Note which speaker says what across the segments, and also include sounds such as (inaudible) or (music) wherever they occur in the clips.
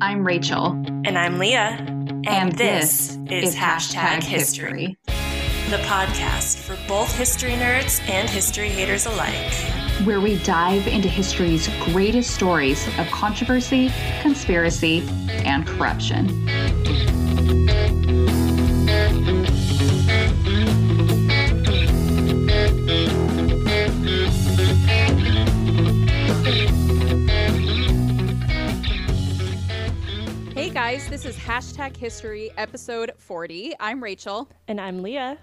Speaker 1: I'm Rachel.
Speaker 2: And I'm Leah. And,
Speaker 1: And
Speaker 2: this,
Speaker 1: this
Speaker 2: is Hashtag History, the podcast for both history nerds and history haters alike.
Speaker 1: where we dive into history's greatest stories of controversy, conspiracy, and corruption.
Speaker 3: This is Hashtag History episode 40. I'm Rachel,
Speaker 4: And I'm Leah.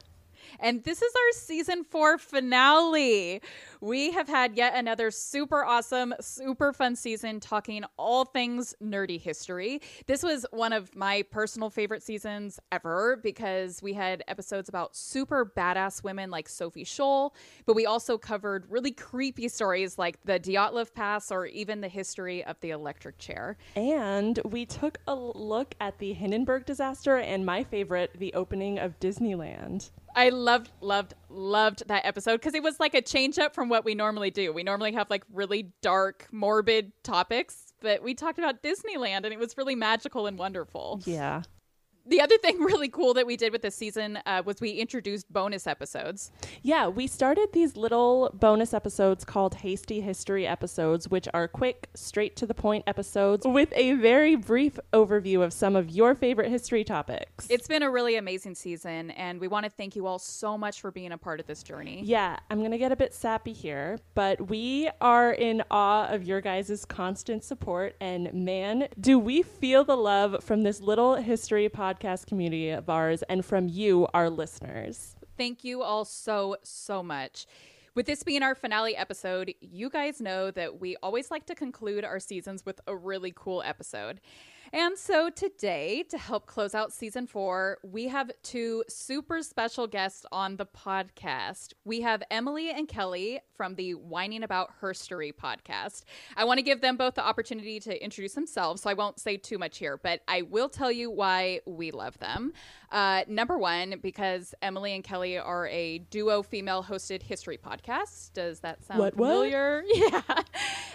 Speaker 3: And this is our season four finale. We have had yet another super awesome, super fun season talking all things nerdy history. This was one of my personal favorite seasons ever because we had episodes about super badass women like Sophie Scholl, but we also covered really creepy stories like the Dyatlov Pass or even the history of the electric chair.
Speaker 4: And we took a look at the Hindenburg disaster and my favorite, the opening of Disneyland.
Speaker 3: I loved, loved, loved that episode because it was like a change up from what we normally do. We normally have like really dark, morbid topics, but we talked about Disneyland and it was really magical and wonderful.
Speaker 4: Yeah.
Speaker 3: The other thing (laughs) really cool that we did with this season uh, was we introduced bonus episodes.
Speaker 4: Yeah, we started these little bonus episodes called Hasty History episodes, which are quick, straight to the point episodes with a very brief overview of some of your favorite history topics.
Speaker 3: It's been a really amazing season, and we want to thank you all so much for being a part of this journey.
Speaker 4: Yeah, I'm going to get a bit sappy here, but we are in awe of your guys' constant support. And man, do we feel the love from this little history podcast community of ours and from you, our listeners.
Speaker 3: Thank you all so, so much. With this being our finale episode, you guys know that we always like to conclude our seasons with a really cool episode. And so today, to help close out season four, we have two super special guests on the podcast. We have Emily and Kelly from the Whining About Herstory podcast. I want to give them both the opportunity to introduce themselves, so I won't say too much here, but I will tell you why we love them. Uh, number one, because Emily and Kelly are a duo female hosted history podcast. Does that sound
Speaker 4: What, what?
Speaker 3: familiar? (laughs) Yeah.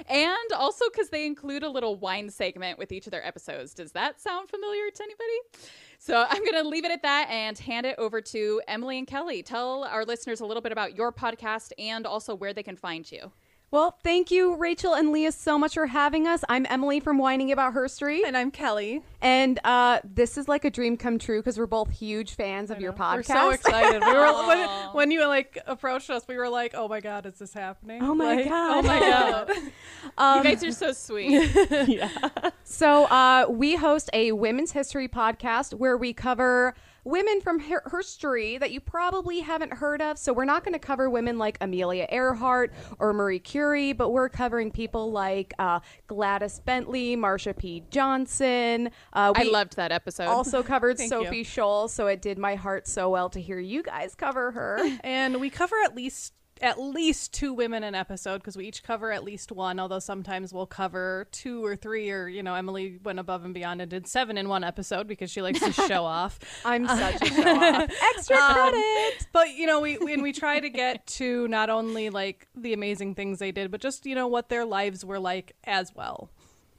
Speaker 3: And also because they include a little wine segment with each of their episodes. Does that sound familiar to anybody? So I'm going to leave it at that and hand it over to Emily and Kelly. Tell our listeners a little bit about your podcast and also where they can find you.
Speaker 5: Well, thank you, Rachel and Leah, so much for having us. I'm Emily from Whining About Herstory,
Speaker 6: And I'm Kelly.
Speaker 5: and uh, this is like a dream come true because we're both huge fans of your podcast.
Speaker 6: We're so excited. We were when, (laughs) when you like approached us, we were like, "Oh my god, is this happening?"
Speaker 5: Oh my
Speaker 6: Like,
Speaker 5: God.
Speaker 6: Oh my god! (laughs) (laughs)
Speaker 3: you guys are so sweet. yeah.
Speaker 5: So, uh, we host a women's history podcast where we cover women from her- history that you probably haven't heard of. So, we're not going to cover women like Amelia Earhart or Marie Curie, but we're covering people like uh, Gladys Bentley, Marsha P. Johnson. Uh,
Speaker 3: I
Speaker 5: we
Speaker 3: loved that episode.
Speaker 5: also (laughs) covered Sophie
Speaker 6: you.
Speaker 5: Scholl, so it did my heart so well to hear you guys cover her. (laughs)
Speaker 6: and we cover at least at least two women an episode because we each cover at least one. Although sometimes we'll cover two or three, or you know, Emily went above and beyond and did seven in one episode because she likes to show (laughs) off.
Speaker 5: I'm such a show off. (laughs) Extra
Speaker 6: Um,
Speaker 5: credit.
Speaker 6: But you know, we we- and we try to get to not only like the amazing things they did, but just you know what their lives were like as well.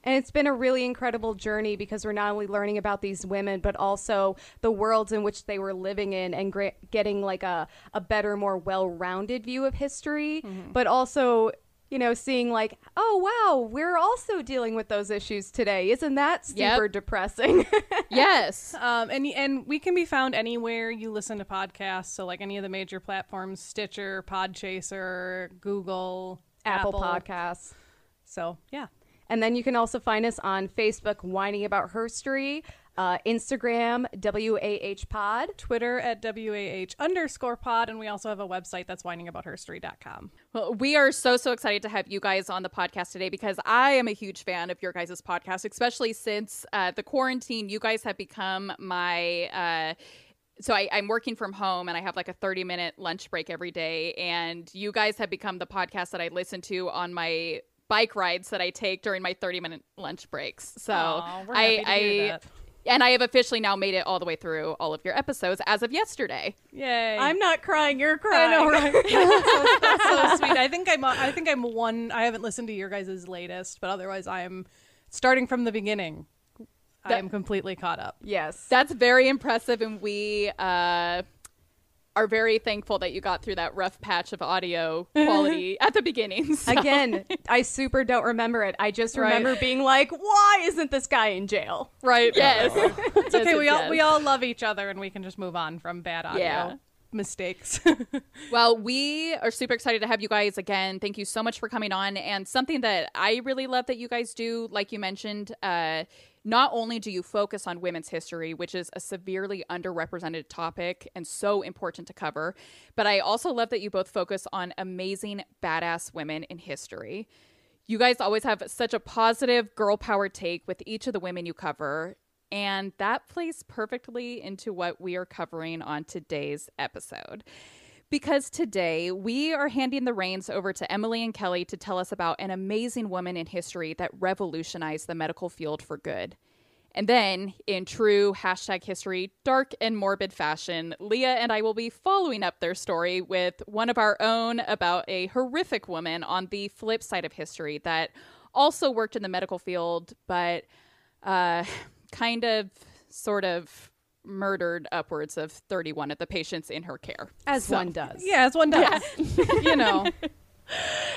Speaker 5: And it's been a really incredible journey because we're not only learning about these women, but also the worlds in which they were living in and gra- getting like a, a better, more well rounded view of history, but also. You know, seeing like, oh wow, we're also dealing with those issues today. Isn't that
Speaker 3: Yep.
Speaker 5: super depressing? (laughs)
Speaker 3: yes.
Speaker 6: Um, and and we can be found anywhere you listen to podcasts. So like any of the major platforms, Stitcher, Podchaser, Google,
Speaker 5: Apple Podcasts.
Speaker 6: So yeah,
Speaker 5: And then you can also find us on Facebook, Whining About Herstory, uh, Instagram, WAH Pod.
Speaker 6: Twitter at WAH underscore pod, and we also have a website that's whiningaboutherstory.com.
Speaker 3: Well, we are so, so excited to have you guys on the podcast today because I am a huge fan of your guys' podcast, especially since uh, the quarantine. You guys have become my. Uh, so I, I'm working from home and I have like a 30 minute lunch break every day. And you guys have become the podcast that I listen to on my bike rides that I take during my 30 minute lunch breaks. So
Speaker 6: Aw, we're
Speaker 3: I,
Speaker 6: happy to hear
Speaker 3: I
Speaker 6: that.
Speaker 3: and I have officially now made it all the way through all of your episodes as of yesterday.
Speaker 6: Yay!
Speaker 4: I'm not crying. You're crying.
Speaker 6: I know, right? that's, (laughs) that's so (laughs) sweet. I think I'm. I think I'm one. I haven't listened to your guys' latest, but otherwise, I'm starting from the beginning. I am completely caught up.
Speaker 5: Yes.
Speaker 3: That's very impressive, and we uh, are very thankful that you got through that rough patch of audio quality (laughs) at the beginning. (laughs) so-
Speaker 5: Again, I super don't remember it. I just
Speaker 6: Right.
Speaker 5: remember being like, "Why isn't this guy in jail?"
Speaker 6: Right.
Speaker 3: Yes. (laughs)
Speaker 6: It's okay. We all we all love each other, and we can just move on from bad audio
Speaker 3: Yeah.
Speaker 6: mistakes.
Speaker 3: Well, we are super excited to have you guys again. Thank you so much for coming on. And something that I really love that you guys do, like you mentioned, uh, not only do you focus on women's history, which is a severely underrepresented topic and so important to cover, but I also love that you both focus on amazing, badass women in history. You guys always have such a positive girl power take with each of the women you cover. And that plays perfectly into what we are covering on today's episode. Because today we are handing the reins over to Emily and Kelly to tell us about an amazing woman in history that revolutionized the medical field for good. And then, in true hashtag history, dark and morbid fashion, Leah and I will be following up their story with one of our own about a horrific woman on the flip side of history that also worked in the medical field, but uh, kind of, sort of murdered upwards of 31 of the patients in her care.
Speaker 5: As one does.
Speaker 6: yeah, as one does. (laughs) you know. (laughs)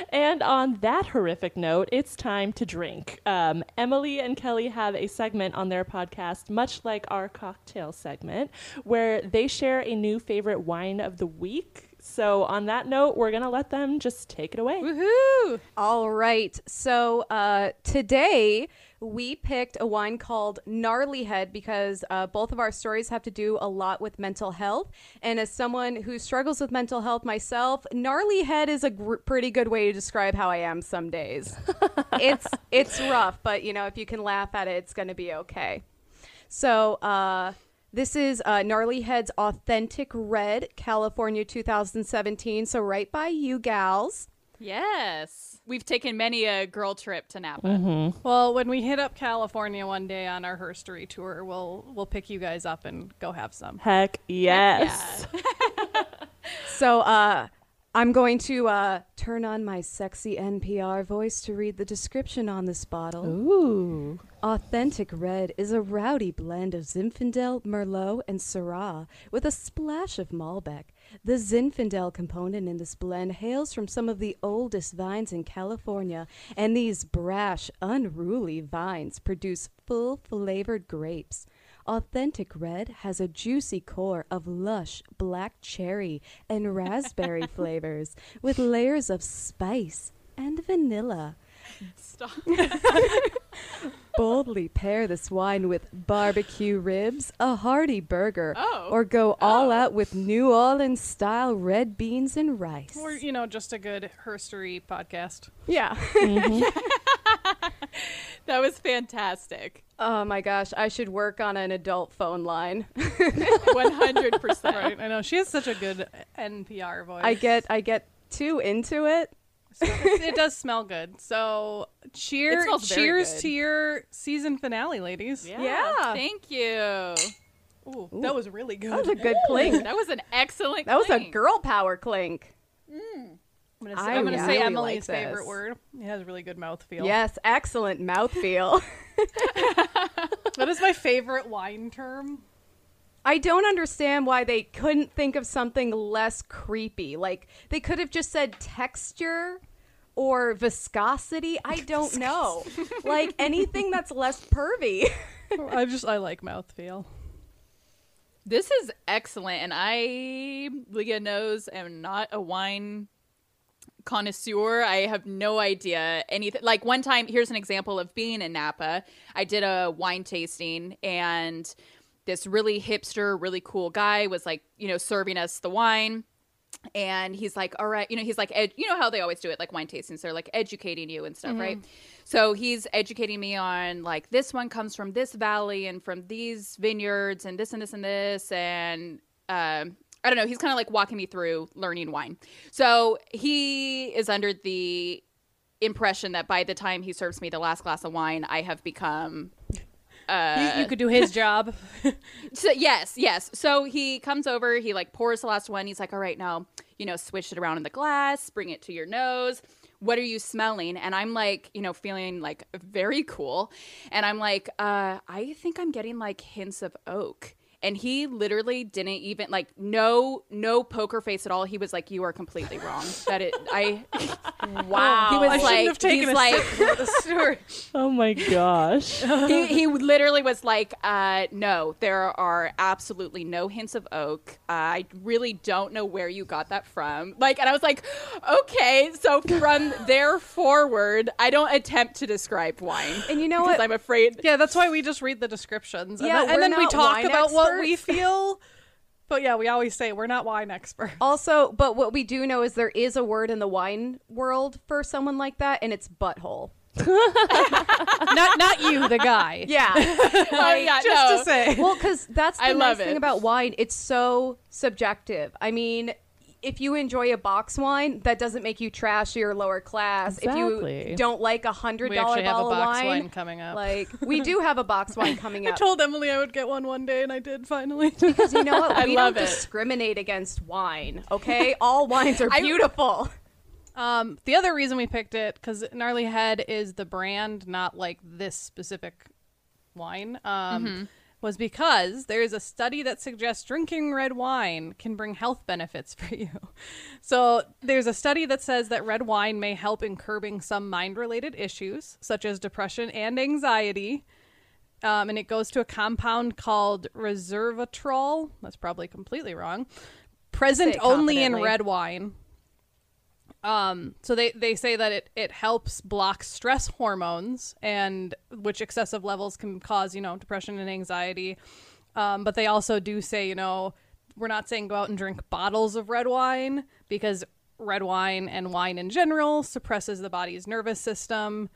Speaker 4: And on that horrific note, it's time to drink. Um, Emily and Kelly have a segment on their podcast, much like our cocktail segment, where they share a new favorite wine of the week. So, on that note, we're going to let them just take it away.
Speaker 6: Woohoo!
Speaker 5: All right. So uh, today we picked a wine called Gnarly Head because uh, both of our stories have to do a lot with mental health. And as someone who struggles with mental health myself, Gnarly Head is a gr- pretty good way to describe how I am some days. (laughs) it's it's rough, but you know if you can laugh at it, it's going to be okay. So, uh, this is uh, Gnarly Head's Authentic Red, California 2017. So, right by you gals.
Speaker 3: Yes. We've taken many a girl trip to Napa.
Speaker 6: Well, when we hit up California one day on our herstory tour, we'll we'll pick you guys up and go have some.
Speaker 4: Heck yes. (laughs) (laughs)
Speaker 5: So, uh, I'm going to uh, turn on my sexy NPR voice to read the description on this bottle.
Speaker 4: Ooh.
Speaker 5: Authentic Red is a rowdy blend of Zinfandel, Merlot, and Syrah with a splash of Malbec. The Zinfandel component in this blend hails from some of the oldest vines in California, and these brash, unruly vines produce full flavored grapes. Authentic Red has a juicy core of lush black cherry and raspberry (laughs) flavors with layers of spice and vanilla.
Speaker 3: Stop. (laughs)
Speaker 5: Boldly pair this wine with barbecue ribs, a hearty burger,
Speaker 3: Oh.
Speaker 5: or go all oh. out with New Orleans style red beans and rice.
Speaker 6: Or you know, just a good herstory podcast.
Speaker 5: yeah. Mm-hmm. (laughs)
Speaker 3: That was fantastic.
Speaker 5: oh my gosh, I should work on an adult phone line. (laughs) (laughs)
Speaker 3: 100%.
Speaker 6: Right? I know she has such a good NPR voice.
Speaker 5: I get I get too into it.
Speaker 6: So it does smell good. So cheer,
Speaker 3: It
Speaker 6: cheers to your season finale, ladies.
Speaker 5: Yeah.
Speaker 3: Thank you.
Speaker 6: Ooh, that was really good.
Speaker 5: That was a good clink.
Speaker 3: That was an excellent
Speaker 5: That was a girl power clink. Mm.
Speaker 6: I'm gonna say,
Speaker 5: I
Speaker 6: I'm gonna say Emily's
Speaker 5: like
Speaker 6: favorite word. It has really good mouth feel.
Speaker 5: Yes, excellent mouth feel. (laughs) (laughs)
Speaker 6: that is my favorite wine term.
Speaker 5: I don't understand why they couldn't think of something less creepy. Like they could have just said texture or viscosity. I (laughs) don't know. like anything that's less pervy. (laughs)
Speaker 6: I just I like mouthfeel.
Speaker 3: This is excellent, and I, Leah knows, am not a wine connoisseur. I have no idea anything. Like one time, here's an example of being in Napa. I did a wine tasting, and this really hipster, really cool guy was like, you know, serving us the wine. And he's like, all right, you know, he's like, ed- you know how they always do it, like wine tastings. They're like educating you and stuff, right? So he's educating me on like this one comes from this valley and from these vineyards and this and this and this and um, I don't know. He's kind of like walking me through learning wine. So he is under the impression that by the time he serves me the last glass of wine, I have become
Speaker 6: you, you could do his job. (laughs)
Speaker 3: so yes, yes. So he comes over, he like pours the last one. He's like, "All right, now, you know, switch it around in the glass, bring it to your nose." what are you smelling? And I'm like, you know, feeling like very cool. And I'm like, uh, I think I'm getting like hints of oak. And he literally didn't even like no no poker face at all. He was like, "You are completely wrong." That it, I (laughs)
Speaker 4: Wow.
Speaker 3: he was
Speaker 6: I
Speaker 3: like,
Speaker 6: have taken
Speaker 3: he's
Speaker 6: a
Speaker 3: like,
Speaker 6: sip of the story. (laughs) (laughs)
Speaker 4: Oh my gosh.
Speaker 3: he, he literally was like, uh, no, there are absolutely no hints of oak. Uh, I really don't know where you got that from. Like, and I was like, okay, so from there forward, I don't attempt to describe wine.
Speaker 5: And you know what?
Speaker 3: I'm afraid.
Speaker 6: Yeah, that's why we just read the descriptions. And
Speaker 5: Yeah,
Speaker 6: then, and then we talk
Speaker 5: wine
Speaker 6: about what we feel. But yeah, we always say we're not wine experts.
Speaker 5: Also, but what we do know is there is a word in the wine world for someone like that, and it's butthole. (laughs)
Speaker 6: not not you, the guy.
Speaker 5: Yeah. (laughs)
Speaker 3: Oh, yeah,
Speaker 6: Just
Speaker 3: no.
Speaker 6: to say.
Speaker 5: well, because that's the
Speaker 3: I
Speaker 5: nice
Speaker 3: love
Speaker 5: thing about wine. It's so subjective. I mean, if you enjoy a box wine, that doesn't make you trashy or lower class. If
Speaker 4: Exactly.
Speaker 5: you don't like a hundred
Speaker 6: we
Speaker 5: dollar
Speaker 6: actually have a
Speaker 5: bottle of
Speaker 6: box
Speaker 5: wine,
Speaker 6: wine coming up.
Speaker 5: like we do have a box wine coming up. (laughs)
Speaker 6: I
Speaker 5: up.
Speaker 6: told Emily I would get one one day, and I did finally. (laughs)
Speaker 5: Because you know what? (laughs)
Speaker 3: I
Speaker 5: We
Speaker 3: love
Speaker 5: don't
Speaker 3: it.
Speaker 5: discriminate against wine. Okay, all wines are
Speaker 3: I-
Speaker 5: beautiful.
Speaker 6: Um, the other reason we picked it because Gnarly Head is the brand, not like this specific wine. Um, was because there is a study that suggests drinking red wine can bring health benefits for you. (laughs) So there's a study that says that red wine may help in curbing some mind-related issues such as depression and anxiety. Um, and it goes to a compound called resveratrol. That's probably completely wrong. Present only in red wine. Um, so they, they say that it, it helps block stress hormones and which excessive levels can cause, you know, depression and anxiety. Um, but they also do say, you know, we're not saying go out and drink bottles of red wine because red wine and wine in general suppresses the body's nervous system.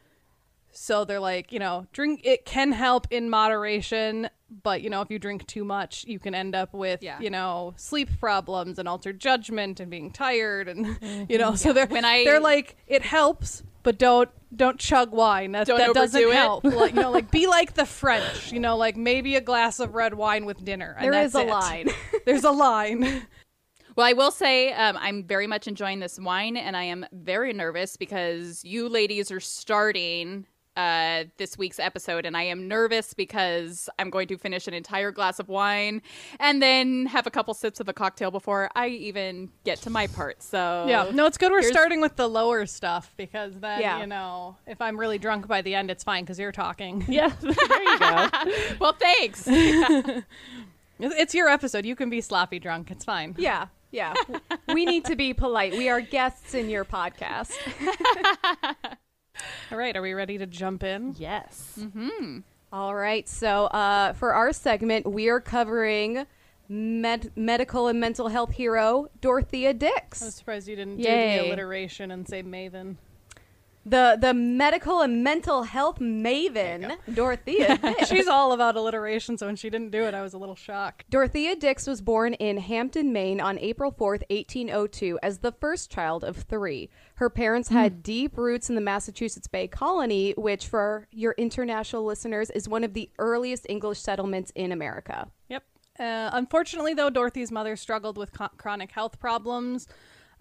Speaker 6: So they're like, you know, drink it can help in moderation, but you know, if you drink too much, you can end up with,
Speaker 3: Yeah.
Speaker 6: you know, sleep problems and altered judgment and being tired and (laughs) you know, so they're
Speaker 3: When I-
Speaker 6: they're like it helps, but don't don't chug wine. That, that doesn't
Speaker 3: it.
Speaker 6: help. (laughs) Like, you know, like be like the French, you know, like maybe a glass of red wine with dinner. And
Speaker 5: There is a
Speaker 6: it.
Speaker 5: line. (laughs)
Speaker 6: There's a line.
Speaker 3: Well, I will say um, I'm very much enjoying this wine, and I am very nervous because you ladies are starting uh, this week's episode, and I am nervous because I'm going to finish an entire glass of wine and then have a couple sips of a cocktail before I even get to my part. So
Speaker 6: Yeah, no, it's good we're starting with the lower stuff because then
Speaker 5: Yeah.
Speaker 6: you know if I'm really drunk by the end, it's fine because you're talking. (laughs)
Speaker 4: Yeah, there you go. (laughs)
Speaker 3: well, thanks.
Speaker 6: It's- (laughs) It's your episode. You can be sloppy drunk. It's fine.
Speaker 5: Yeah, yeah. we need to be polite. We are guests in your podcast. (laughs)
Speaker 6: All right, are we ready to jump in?
Speaker 4: Yes.
Speaker 5: All right. So, uh, for our segment, we are covering med- medical and mental health hero Dorothea Dix.
Speaker 6: I was surprised you didn't do the alliteration and say Maven.
Speaker 5: The the medical and mental health maven, (laughs) Dorothea Dix.
Speaker 6: She's all about alliteration, so when she didn't do it, I was a little shocked.
Speaker 5: Dorothea Dix was born in Hampden, Maine on April 4th, 1802, as the first child of three. Her parents had deep roots in the Massachusetts Bay Colony, which, for your international listeners, is one of the earliest English settlements in America.
Speaker 6: Yep. Uh, unfortunately, though, Dorothy's mother struggled with co- chronic health problems,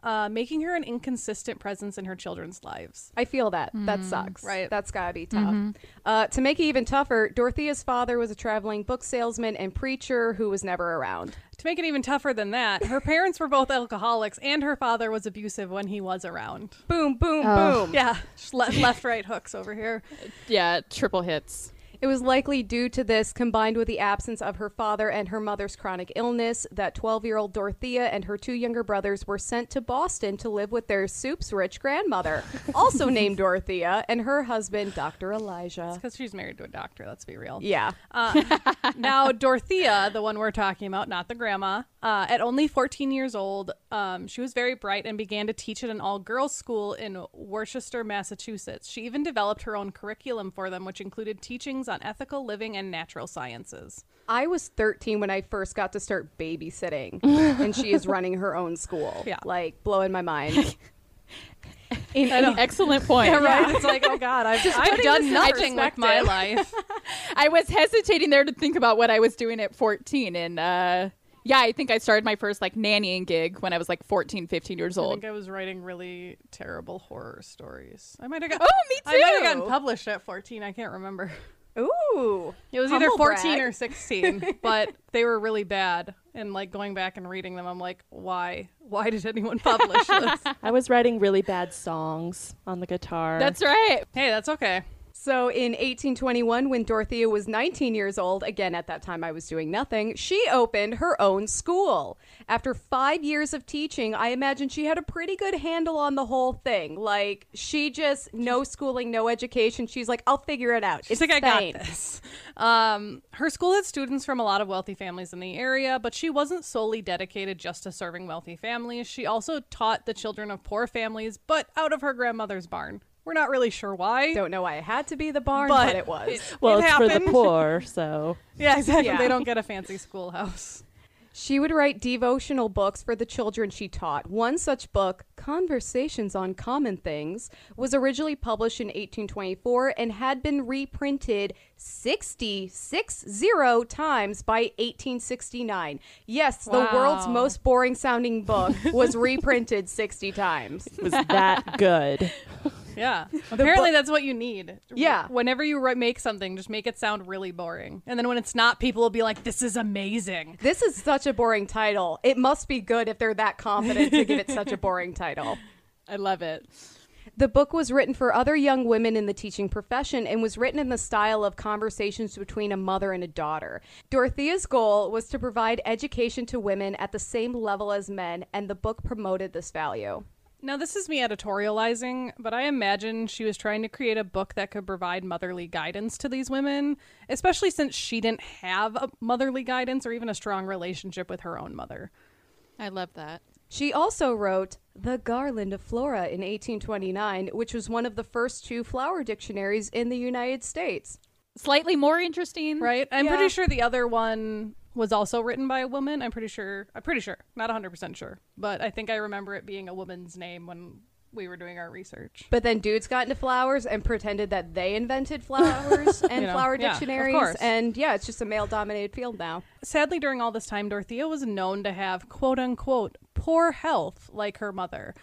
Speaker 6: uh, making her an inconsistent presence in her children's lives.
Speaker 5: I feel that. That sucks.
Speaker 6: right.
Speaker 5: That's gotta be tough. Uh, to make it even tougher, Dorothea's father was a traveling book salesman and preacher who was never around.
Speaker 6: To make it even tougher than that, her parents were both alcoholics, and her father was abusive when he was around.
Speaker 5: Boom, boom,
Speaker 3: Oh.
Speaker 5: boom.
Speaker 6: Yeah, just le- left, right hooks over here.
Speaker 3: yeah, triple hits.
Speaker 5: It was likely due to this, combined with the absence of her father and her mother's chronic illness, that 12 year old Dorothea and her two younger brothers were sent to Boston to live with their soup's rich grandmother, (laughs) also named Dorothea, and her husband, Dr. Elijah.
Speaker 6: Because she's married to a doctor, let's be real.
Speaker 5: Yeah.
Speaker 6: Uh, now, Dorothea, the one we're talking about, not the grandma, uh, at only 14 years old, um, she was very bright and began to teach at an all girls school in Worcester, Massachusetts. She even developed her own curriculum for them, which included teachings on ethical living and natural sciences.
Speaker 5: I was 13 when I first got to start babysitting, (laughs) and she is running her own school. (laughs)
Speaker 6: Yeah.
Speaker 5: Like, blowing my mind. (laughs)
Speaker 3: In, excellent point.
Speaker 6: Yeah, right. It's like, oh God, I've, I've done nothing with my life.
Speaker 3: I was hesitating there to think about what I was doing at 14 and uh Yeah, I think I started my first like nannying gig when I was like 14, 15 years old.
Speaker 6: I think I was writing really terrible horror stories. I might have got.
Speaker 3: Oh, me too.
Speaker 6: I might have gotten published at 14. I can't remember.
Speaker 5: Ooh.
Speaker 6: It was either 14
Speaker 5: brag.
Speaker 6: or 16, (laughs) but they were really bad. And like going back and reading them, I'm like, why? Why did anyone publish this? (laughs)
Speaker 4: I was writing really bad songs on the guitar.
Speaker 3: That's right.
Speaker 6: hey, that's okay.
Speaker 5: So in 1821, when Dorothea was 19 years old, again at that time I was doing nothing, she opened her own school. After five years of teaching, I imagine she had a pretty good handle on the whole thing. Like she just no schooling, no education. She's like, I'll figure it out.
Speaker 6: She's
Speaker 5: it's
Speaker 6: like, I got this. Um, her school had students from a lot of wealthy families in the area, but she wasn't solely dedicated just to serving wealthy families. She also taught the children of poor families, but out of her grandmother's barn. We're not really sure why.
Speaker 5: Don't know why it had to be the barn,
Speaker 6: But-
Speaker 5: but, it was.
Speaker 4: well,
Speaker 6: it
Speaker 4: it's for the
Speaker 6: happened.
Speaker 4: poor, (laughs) so
Speaker 6: Yeah, exactly.
Speaker 5: Yeah.
Speaker 6: They don't get a fancy schoolhouse.
Speaker 5: She would write devotional books for the children she taught. One such book, Conversations on Common Things, was originally published in 1824 and had been reprinted 60 times by 1869. Yes, the world's most boring sounding book (laughs) was reprinted 60 times.
Speaker 4: it was that good. (laughs) (laughs)
Speaker 6: Yeah. Apparently, that's what you need.
Speaker 5: Yeah.
Speaker 6: Whenever you write, make something, just make it sound really boring. And then when it's not, people will be like, this is amazing.
Speaker 5: This is such a boring title. It must be good if they're that confident to give it such a boring title. (laughs)
Speaker 3: I love it.
Speaker 5: The book was written for other young women in the teaching profession and was written in the style of conversations between a mother and a daughter. Dorothea's goal was to provide education to women at the same level as men, and the book promoted this value.
Speaker 6: Now, this is me editorializing, but I imagine she was trying to create a book that could provide motherly guidance to these women, especially since she didn't have a motherly guidance or even a strong relationship with her own mother.
Speaker 3: I love that.
Speaker 5: She also wrote The Garland of Flora in 1829, which was one of the first two flower dictionaries in the United States.
Speaker 3: Slightly more interesting.
Speaker 6: Right? I'm
Speaker 5: Yeah.
Speaker 6: pretty sure the other one was also written by a woman. I'm pretty sure. I'm pretty sure. Not 100% sure. But I think I remember it being a woman's name when we were doing our research.
Speaker 5: But then dudes got into flowers and pretended that they invented flowers (laughs) and
Speaker 6: You know,
Speaker 5: flower
Speaker 6: yeah,
Speaker 5: dictionaries. and yeah, it's just a male dominated field now.
Speaker 6: Sadly, during all this time, Dorothea was known to have quote unquote poor health like her mother.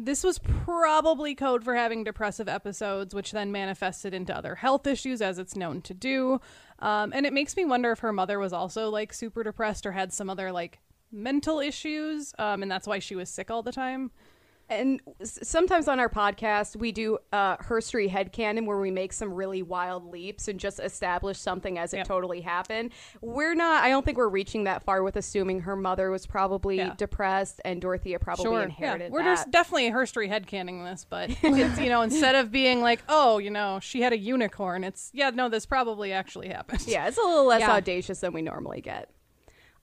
Speaker 6: This was probably code for having depressive episodes, which then manifested into other health issues, as it's known to do. Um, and it makes me wonder if her mother was also like super depressed or had some other like mental issues, um, and that's why she was sick all the time.
Speaker 5: And sometimes on our podcast, we do uh, herstory headcanon where we make some really wild leaps and just establish something as it
Speaker 6: Yep.
Speaker 5: totally happened. We're not, I don't think we're reaching that far with assuming her mother was probably
Speaker 6: Yeah.
Speaker 5: depressed and Dorothea probably inherited
Speaker 6: We're
Speaker 5: that.
Speaker 6: just definitely herstory headcanning this, but (laughs) it's you know instead of being like, oh, you know, she had a unicorn, it's yeah, no, this probably actually happened.
Speaker 5: Yeah, it's a little less
Speaker 3: Yeah.
Speaker 5: audacious than we normally get.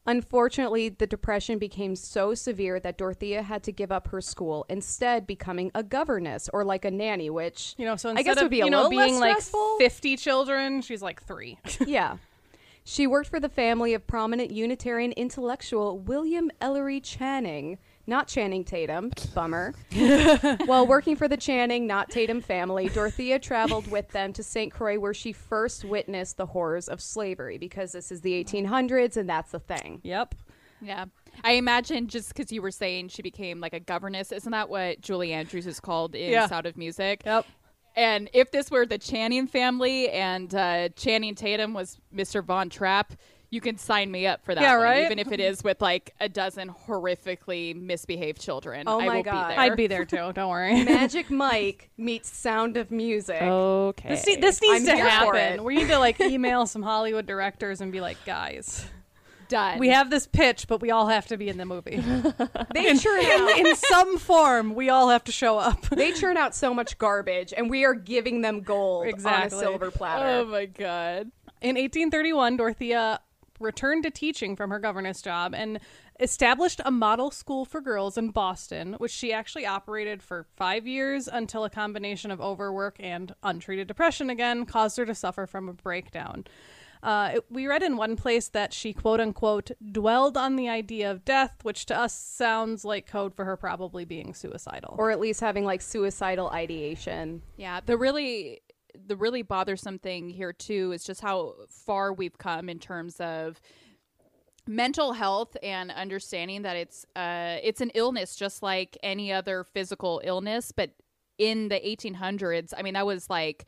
Speaker 5: Unfortunately, the depression became so severe that Dorothea had to give up her school, instead becoming a governess or like a nanny, which
Speaker 6: You know, so
Speaker 5: I guess
Speaker 6: of
Speaker 5: would be a
Speaker 6: you know
Speaker 5: little
Speaker 6: being like fifty children, she's like three. (laughs)
Speaker 5: yeah. She worked for the family of prominent Unitarian intellectual William Ellery Channing, not Channing Tatum, (laughs) bummer. While working for the Channing, not Tatum family, Dorothea traveled with them to St. Croix, where she first witnessed the horrors of slavery, because this is the 1800s and that's the thing.
Speaker 6: yep.
Speaker 3: Yeah. I imagine just because you were saying she became like a governess, isn't that what Julie Andrews is called in
Speaker 6: Yeah.
Speaker 3: Sound of Music?
Speaker 6: Yep.
Speaker 3: And if this were the Channing family and uh, Channing Tatum was Mr. Von Trapp, you can sign me up for that.
Speaker 6: Yeah,
Speaker 3: one,
Speaker 6: right?
Speaker 3: Even if it is with like a dozen horrifically misbehaved children.
Speaker 5: Oh
Speaker 3: I
Speaker 5: my
Speaker 3: will
Speaker 5: God.
Speaker 3: Be there.
Speaker 6: I'd be there too. Don't worry.
Speaker 5: Magic Mike meets Sound of Music.
Speaker 4: Okay.
Speaker 6: This, ne- this needs
Speaker 5: I'm
Speaker 6: to happen. We need to like email some Hollywood directors and be like, guys,
Speaker 3: done.
Speaker 6: we have this pitch, but we all have to be in the movie
Speaker 5: They churn out
Speaker 6: in, in some form. We all have to show up.
Speaker 5: they churn out so much garbage, and we are giving them gold
Speaker 6: Exactly.
Speaker 5: on a silver platter.
Speaker 3: Oh my god.
Speaker 6: In 1831, Dorothea returned to teaching from her governess job and established a model school for girls in Boston, which she actually operated for five years until a combination of overwork and untreated depression again caused her to suffer from a breakdown. Uh, it- we read in one place that she quote unquote dwelled on the idea of death, which to us sounds like code for her probably being suicidal.
Speaker 5: or at least having like suicidal ideation.
Speaker 3: Yeah, the really the really bothersome thing here too is just how far we've come in terms of mental health and understanding that it's uh it's an illness just like any other physical illness. But in the 1800s i mean that was like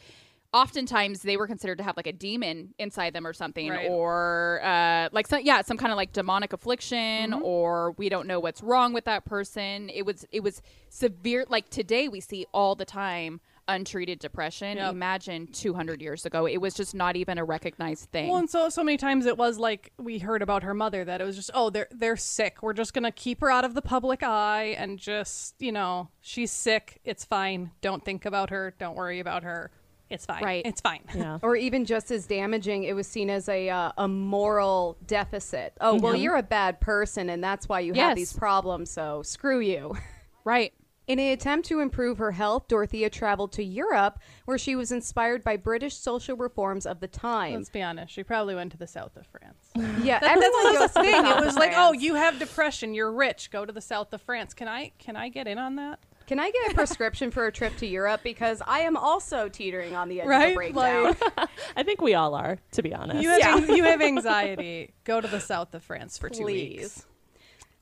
Speaker 3: oftentimes they were considered to have like a demon inside them or something
Speaker 6: Right.
Speaker 3: or uh like some yeah some kind of like demonic affliction or we don't know what's wrong with that person. It was it was severe like today we see all the time untreated depression
Speaker 6: Yep.
Speaker 3: imagine 200 years ago it was just not even a recognized thing
Speaker 6: Well, and so so many times it was like we heard about her mother that it was just oh they're they're sick. We're just gonna keep her out of the public eye and just you know she's sick. It's fine. Don't think about her. Don't worry about her. It's fine.
Speaker 3: Right.
Speaker 6: It's fine.
Speaker 4: Yeah. (laughs)
Speaker 5: Or even just as damaging, it was seen as a uh, a moral deficit. Oh well, you're a bad person, and that's why you
Speaker 3: Yes.
Speaker 5: have these problems. So screw you. (laughs)
Speaker 3: right
Speaker 5: In an attempt to improve her health, Dorothea traveled to Europe, where she was inspired by British social reforms of the time.
Speaker 6: Let's be honest. She probably went to the south of France. (laughs)
Speaker 5: yeah,
Speaker 6: That,
Speaker 5: everyone
Speaker 6: that's (laughs)
Speaker 5: goes
Speaker 6: the
Speaker 5: to
Speaker 6: thing. It was like, oh, you have depression. You're rich. Go to the south of France. Can I can I get in on that?
Speaker 5: Can I get a prescription for a trip to Europe because I am also teetering on the edge of a breakdown.
Speaker 6: Like (laughs)
Speaker 4: I think we all are, to be honest.
Speaker 6: you have you have anxiety. Go to the south of France for two
Speaker 5: Please.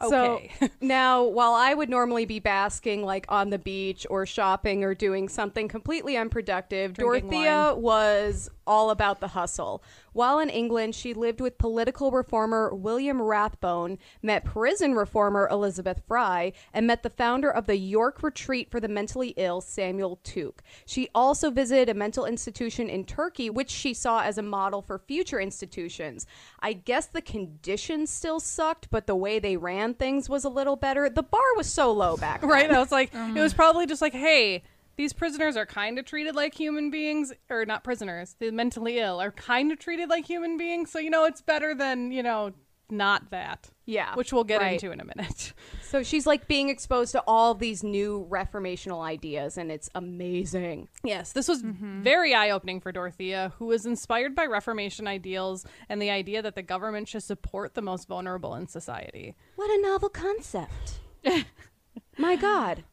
Speaker 6: Weeks.
Speaker 5: So (laughs) now, while I would normally be basking like on the beach or shopping or doing something completely unproductive,
Speaker 6: Drinking
Speaker 5: Dorothea
Speaker 6: wine.
Speaker 5: was all about the hustle. While in England, she lived with political reformer William Rathbone, met prison reformer Elizabeth Fry, and met the founder of the York Retreat for the Mentally Ill, Samuel Tuke. She also visited a mental institution in Turkey, which she saw as a model for future institutions. I guess the conditions still sucked, but the way they ran things was a little better. The bar was so low back (laughs) then.
Speaker 6: Right? I was like, it was probably just like, hey, these prisoners are kind of treated like human beings, or not prisoners, the mentally ill are kind of treated like human beings. So, you know, it's better than, you know, not that.
Speaker 5: Yeah.
Speaker 6: Which we'll get
Speaker 3: Right.
Speaker 6: into in a minute. (laughs)
Speaker 5: So she's like being exposed to all these new reformational ideas, and it's amazing.
Speaker 6: Yes, this was mm-hmm. very eye opening for Dorothea, who was inspired by Reformation ideals and the idea that the government should support the most vulnerable in society.
Speaker 5: What a novel concept. (laughs) My God.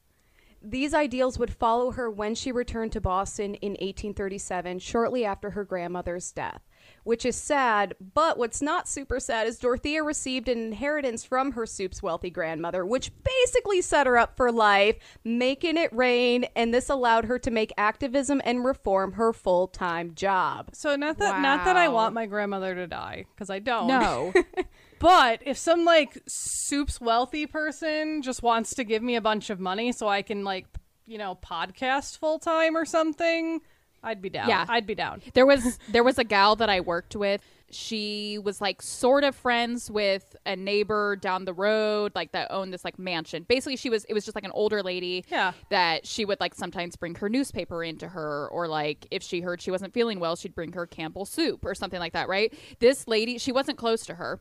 Speaker 5: These ideals would follow her when she returned to Boston in 1837, shortly after her grandmother's death. Which is sad, but what's not super sad is Dorothea received an inheritance from her soup's wealthy grandmother, which basically set her up for life, making it rain, and this allowed her to make activism and reform her full time job.
Speaker 6: So not that not that I
Speaker 3: Wow.
Speaker 6: want my grandmother to die because I don't.
Speaker 3: no (laughs)
Speaker 6: But if some like soup's wealthy person just wants to give me a bunch of money so I can like you know podcast full time or something, I'd be down.
Speaker 3: Yeah.
Speaker 6: I'd be down.
Speaker 3: there was there was a gal that I worked with. She was like sort of friends with a neighbor down the road, like that owned this like mansion. Basically, she was it was just like an older lady.
Speaker 6: Yeah.
Speaker 3: That she would like sometimes bring her newspaper into her, or like if she heard she wasn't feeling well, she'd bring her Campbell soup or something like that. Right? This lady, she wasn't close to her.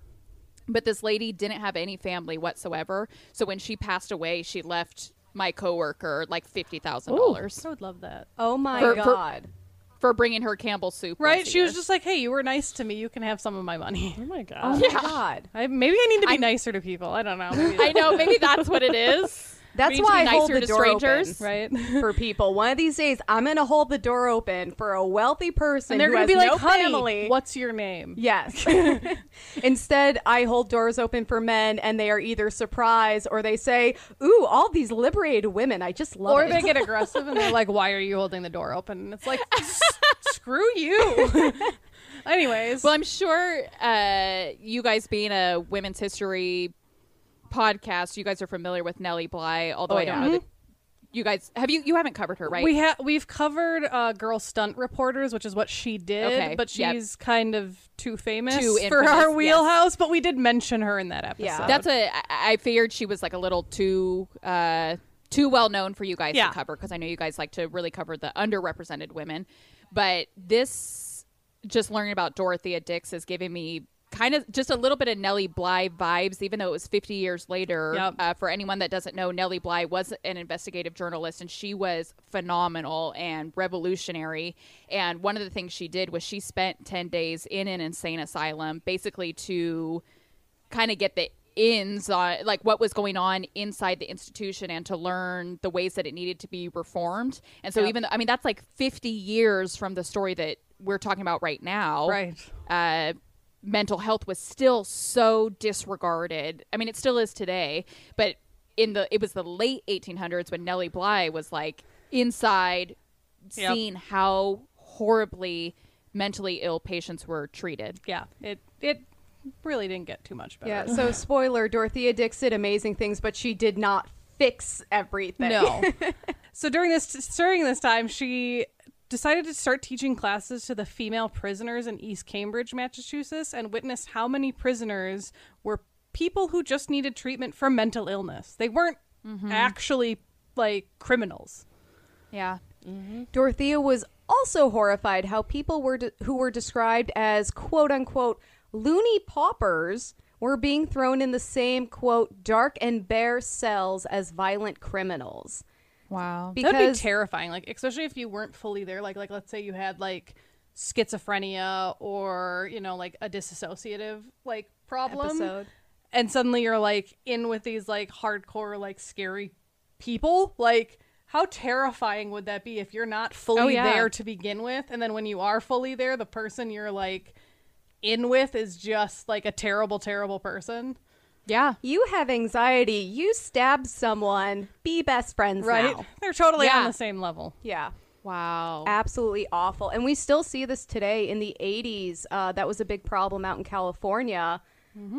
Speaker 3: But this lady didn't have any family whatsoever. So when she passed away, she left my coworker like fifty thousand dollars
Speaker 6: I would love that.
Speaker 5: Oh my
Speaker 3: For- for-
Speaker 5: God.
Speaker 3: for bringing her Campbell soup.
Speaker 6: Right?
Speaker 3: once a
Speaker 6: She was
Speaker 3: year.
Speaker 6: just like, "Hey, you were nice to me. You can have some of my money."
Speaker 4: Oh my (laughs) god.
Speaker 5: Oh
Speaker 4: god.
Speaker 5: my God.
Speaker 6: I, maybe I need to be nicer to people. I don't know. (laughs) Maybe
Speaker 3: I know. Maybe (laughs) that's what it is.
Speaker 5: That's
Speaker 3: We need to
Speaker 5: why I hold the door open.
Speaker 6: right? (laughs)
Speaker 5: for people. One of these days, I'm going to hold the door open for a wealthy person
Speaker 6: and they're gonna
Speaker 5: has
Speaker 6: be like,
Speaker 5: no
Speaker 6: "Honey,
Speaker 5: family.
Speaker 6: what's your name?"
Speaker 5: Yes. (laughs) (laughs) Instead, I hold doors open for men, and they are either surprised or they say, "Ooh, all these liberated women! I just love
Speaker 6: Or
Speaker 5: it."
Speaker 6: they get aggressive and they're like, "Why are you holding the door open?" And it's like, "Screw you." Anyways,
Speaker 3: Well, I'm sure uh, you guys being a women's history podcast, you guys are familiar with Nellie Bly. Although
Speaker 5: Oh,
Speaker 3: I don't
Speaker 5: yeah.
Speaker 3: know that you guys have you you haven't covered her, right?
Speaker 6: We have we've covered uh, girl stunt reporters, which is what she did,
Speaker 3: Okay,
Speaker 6: but
Speaker 3: yep.
Speaker 6: she's kind of too famous
Speaker 3: Too
Speaker 6: for
Speaker 3: infamous,
Speaker 6: our
Speaker 3: yes.
Speaker 6: wheelhouse. But we did mention her in that episode.
Speaker 5: Yeah.
Speaker 3: That's a. I figured she was like a little too. Uh, too well known for you guys
Speaker 6: Yeah.
Speaker 3: to cover because I know you guys like to really cover the underrepresented women. But this, just learning about Dorothea Dix is giving me kind of just a little bit of Nellie Bly vibes, even though it was 50 years later.
Speaker 6: Yep.
Speaker 3: Uh, for anyone that doesn't know, Nellie Bly was an investigative journalist and she was phenomenal and revolutionary. And one of the things she did was she spent 10 days in an insane asylum basically to kind of get the ins on like what was going on inside the institution and to learn the ways that it needed to be reformed. And so
Speaker 6: Yep.
Speaker 3: even though, I mean that's like 50 years from the story that we're talking about right now.
Speaker 6: right.
Speaker 3: Uh mental health was still so disregarded. I mean, it still is today, but in the it was the late 1800s when Nellie Bly was like inside
Speaker 6: Yep.
Speaker 3: seeing how horribly mentally ill patients were treated.
Speaker 6: Yeah, it it really didn't get too much better.
Speaker 5: Yeah. So (laughs) spoiler: Dorothea Dix did amazing things, but she did not fix everything.
Speaker 6: No. (laughs) so during this during this time, she decided to start teaching classes to the female prisoners in East Cambridge, Massachusetts, and witnessed how many prisoners were people who just needed treatment for mental illness. They weren't mm-hmm. actually like criminals.
Speaker 3: Yeah. Mm-hmm.
Speaker 5: Dorothea was also horrified how people were de- who were described as quote unquote loony paupers were being thrown in the same quote dark and bare cells as violent criminals.
Speaker 3: Wow.
Speaker 6: That'd be terrifying, like especially if you weren't fully there. Like like let's say you had like schizophrenia or you know like a dissociative like problem,
Speaker 5: Episode.
Speaker 6: and suddenly you're like in with these like hardcore like scary people. Like how terrifying would that be if you're not fully
Speaker 3: Oh, yeah.
Speaker 6: there to begin with, and then when you are fully there, the person you're like in with is just like a terrible, terrible person.
Speaker 3: Yeah.
Speaker 5: you have anxiety. You stab someone. Be best friends
Speaker 6: Right?
Speaker 5: now.
Speaker 6: They're totally on the same level.
Speaker 5: Yeah.
Speaker 3: Wow.
Speaker 5: absolutely awful and we still see this today in the 80s uh, that was a big problem out in california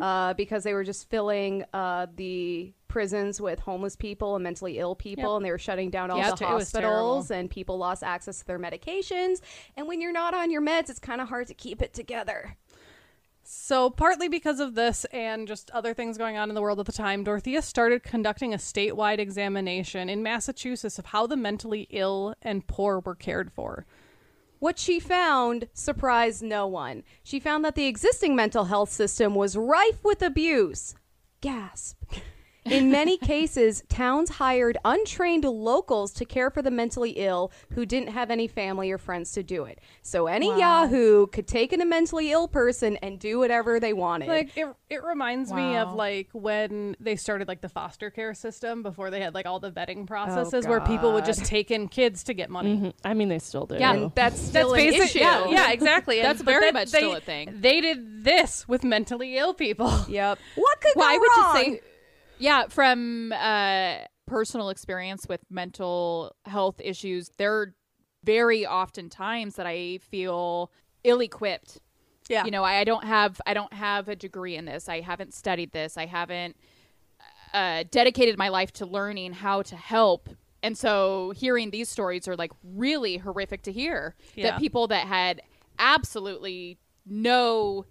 Speaker 5: uh, because they were just filling uh, the prisons with homeless people and mentally ill people
Speaker 6: Yep.
Speaker 5: and they were shutting down all
Speaker 6: Yep,
Speaker 5: the hospitals and people lost access to their medications and when you're not on your meds it's kind of hard to keep it together
Speaker 6: So, partly because of this and just other things going on in the world at the time, Dorothea started conducting a statewide examination in Massachusetts of how the mentally ill and poor were cared for.
Speaker 5: What she found surprised no one. She found that the existing mental health system was rife with abuse. Gasp. In many cases, towns hired untrained locals to care for the mentally ill who didn't have any family or friends to do it. So any Yahoo could take in a mentally ill person and do whatever they wanted.
Speaker 6: Like it, it reminds me of like when they started like the foster care system before they had like all the vetting processes where people would just take in kids to get money.
Speaker 4: Mhm. I mean, they still do.
Speaker 3: Yeah.
Speaker 5: and that's still
Speaker 6: That's
Speaker 5: an
Speaker 6: basic-
Speaker 5: issue.
Speaker 6: Yeah, yeah, exactly. And-
Speaker 3: That's
Speaker 6: but
Speaker 3: very
Speaker 6: that-
Speaker 3: much
Speaker 6: they-
Speaker 3: still a thing.
Speaker 6: They did this with mentally ill people.
Speaker 5: Yep. What could
Speaker 3: Well,
Speaker 5: go
Speaker 3: I would
Speaker 5: wrong?
Speaker 3: just say, yeah, from uh, personal experience with mental health issues, there are very often times that I feel ill-equipped.
Speaker 6: Yeah.
Speaker 3: You know, I, I don't have I don't have a degree in this. I haven't studied this. I haven't uh, dedicated my life to learning how to help. And so, hearing these stories are like really horrific to hear.
Speaker 6: Yeah.
Speaker 3: That people that had absolutely no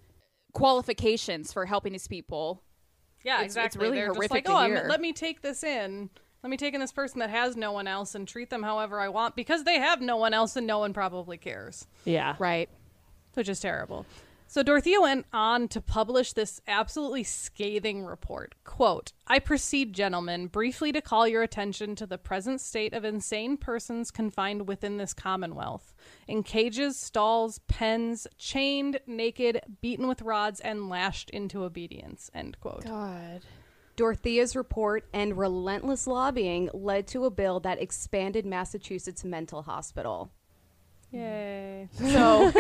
Speaker 3: qualifications for helping these people
Speaker 6: Yeah,
Speaker 3: It's- it's
Speaker 6: exactly.
Speaker 3: really
Speaker 6: They're just like,
Speaker 3: to
Speaker 6: oh, I'm-
Speaker 3: hear."
Speaker 6: let me take this in. Let me take in this person that has no one else and treat them however I want because they have no one else and no one probably cares,
Speaker 4: Yeah.
Speaker 3: Right.
Speaker 6: which is terrible. So Dorothea went on to publish this absolutely scathing report. Quote, I proceed, gentlemen, briefly to call your attention to the present state of insane persons confined within this commonwealth, in cages, stalls, pens, chained, naked, beaten with rods, and lashed into obedience. End quote.
Speaker 3: God.
Speaker 5: Dorothea's report and relentless lobbying led to a bill that expanded Massachusetts mental hospital.
Speaker 6: Yay.
Speaker 5: So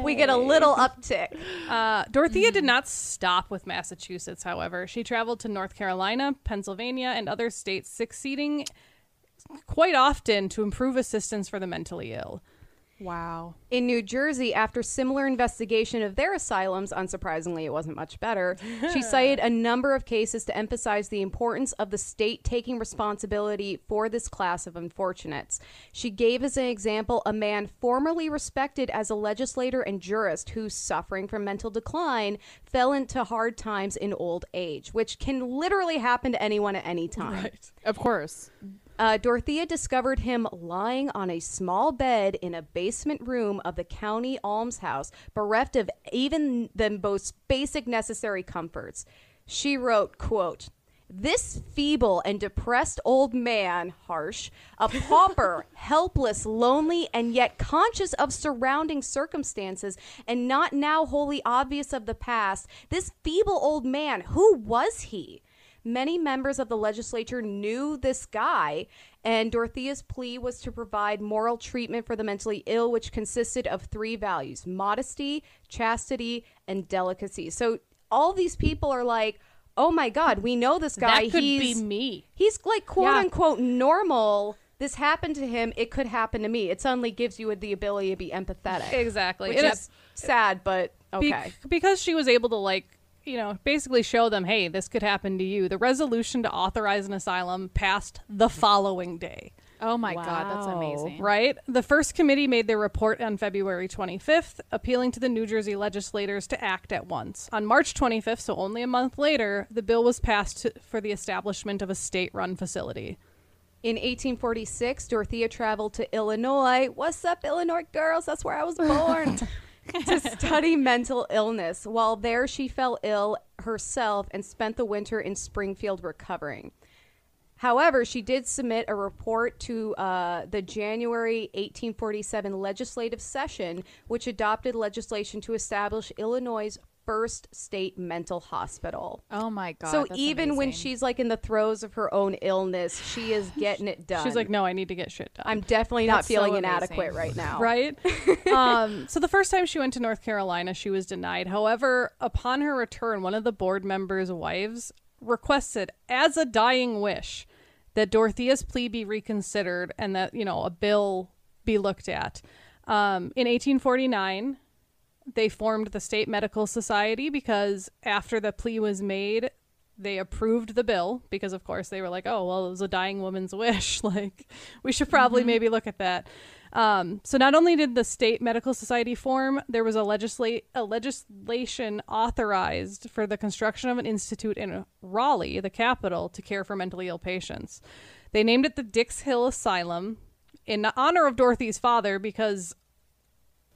Speaker 5: (laughs) we get a little uptick.
Speaker 6: Uh, Dorothea did not stop with Massachusetts, however. She traveled to North Carolina, Pennsylvania, and other states, succeeding quite often to improve assistance for the mentally ill.
Speaker 3: Wow.
Speaker 5: In New Jersey, after similar investigation of their asylums, unsurprisingly, it wasn't much better. she (laughs) cited a number of cases to emphasize the importance of the state taking responsibility for this class of unfortunates. She gave as an example a man formerly respected as a legislator and jurist who, suffering from mental decline, fell into hard times in old age, which can literally happen to anyone at any time.
Speaker 3: Of course.
Speaker 5: Uh, Dorothea discovered him lying on a small bed in a basement room of the county almshouse, bereft of even the most basic necessary comforts. She wrote, quote, this feeble and depressed old man, harsh, a (laughs) pauper, helpless, lonely, and yet conscious of surrounding circumstances and not now wholly obvious of the past, this feeble old man, who was he? Many members of the legislature knew this guy, and Dorothea's plea was to provide moral treatment for the mentally ill, which consisted of three values modesty, chastity, and delicacy. So all these people are like, oh my God, we know this guy.
Speaker 6: that could
Speaker 5: he's,
Speaker 6: be me.
Speaker 5: He's like quote
Speaker 6: Yeah.
Speaker 5: unquote normal. This happened to him. It could happen to me. It suddenly gives you the ability to be empathetic.
Speaker 6: Exactly.
Speaker 5: Which
Speaker 6: And
Speaker 5: is sad, but
Speaker 6: Be-
Speaker 5: okay.
Speaker 6: because she was able to like you know basically show them hey this could happen to you the resolution to authorize an asylum passed the following day
Speaker 3: Oh my god, that's amazing.
Speaker 6: right the first committee made their report on february 25th appealing to the new jersey legislators to act at once on march 25th so only a month later the bill was passed to, for the establishment of a state-run facility
Speaker 5: In 1846, Dorothea traveled to Illinois. What's up, Illinois girls? That's where I was born. (laughs) to (laughs) study mental illness. While there, she fell ill herself and spent the winter in Springfield recovering. However, she did submit a report to uh, the January 1847 legislative session, which adopted legislation to establish Illinois' first state mental hospital.
Speaker 3: Oh my god.
Speaker 5: so even when she's like in the throes of her own illness, she is (laughs) getting it done.
Speaker 6: she's like no i need to get shit done
Speaker 5: I'm definitely not
Speaker 3: That's
Speaker 5: feeling
Speaker 3: amazing.
Speaker 5: inadequate right now.
Speaker 6: right? (laughs) um, so the first time she went to North Carolina, she was denied. However, upon her return, one of the board members' wives requested, as a dying wish, that Dorothea's plea be reconsidered and that you know a bill be looked at. Um, in 1849, they formed the State Medical Society because after the plea was made, they approved the bill because, of course, they were like, "Oh, well, it was a dying woman's (laughs) wish. Like, we should probably maybe look at that." Um, so, not only did the State Medical Society form, there was a legislate a legislation authorized for the construction of an institute in Raleigh, the capital, to care for mentally ill patients. They named it the Dix Hill Asylum in honor of Dorothy's father because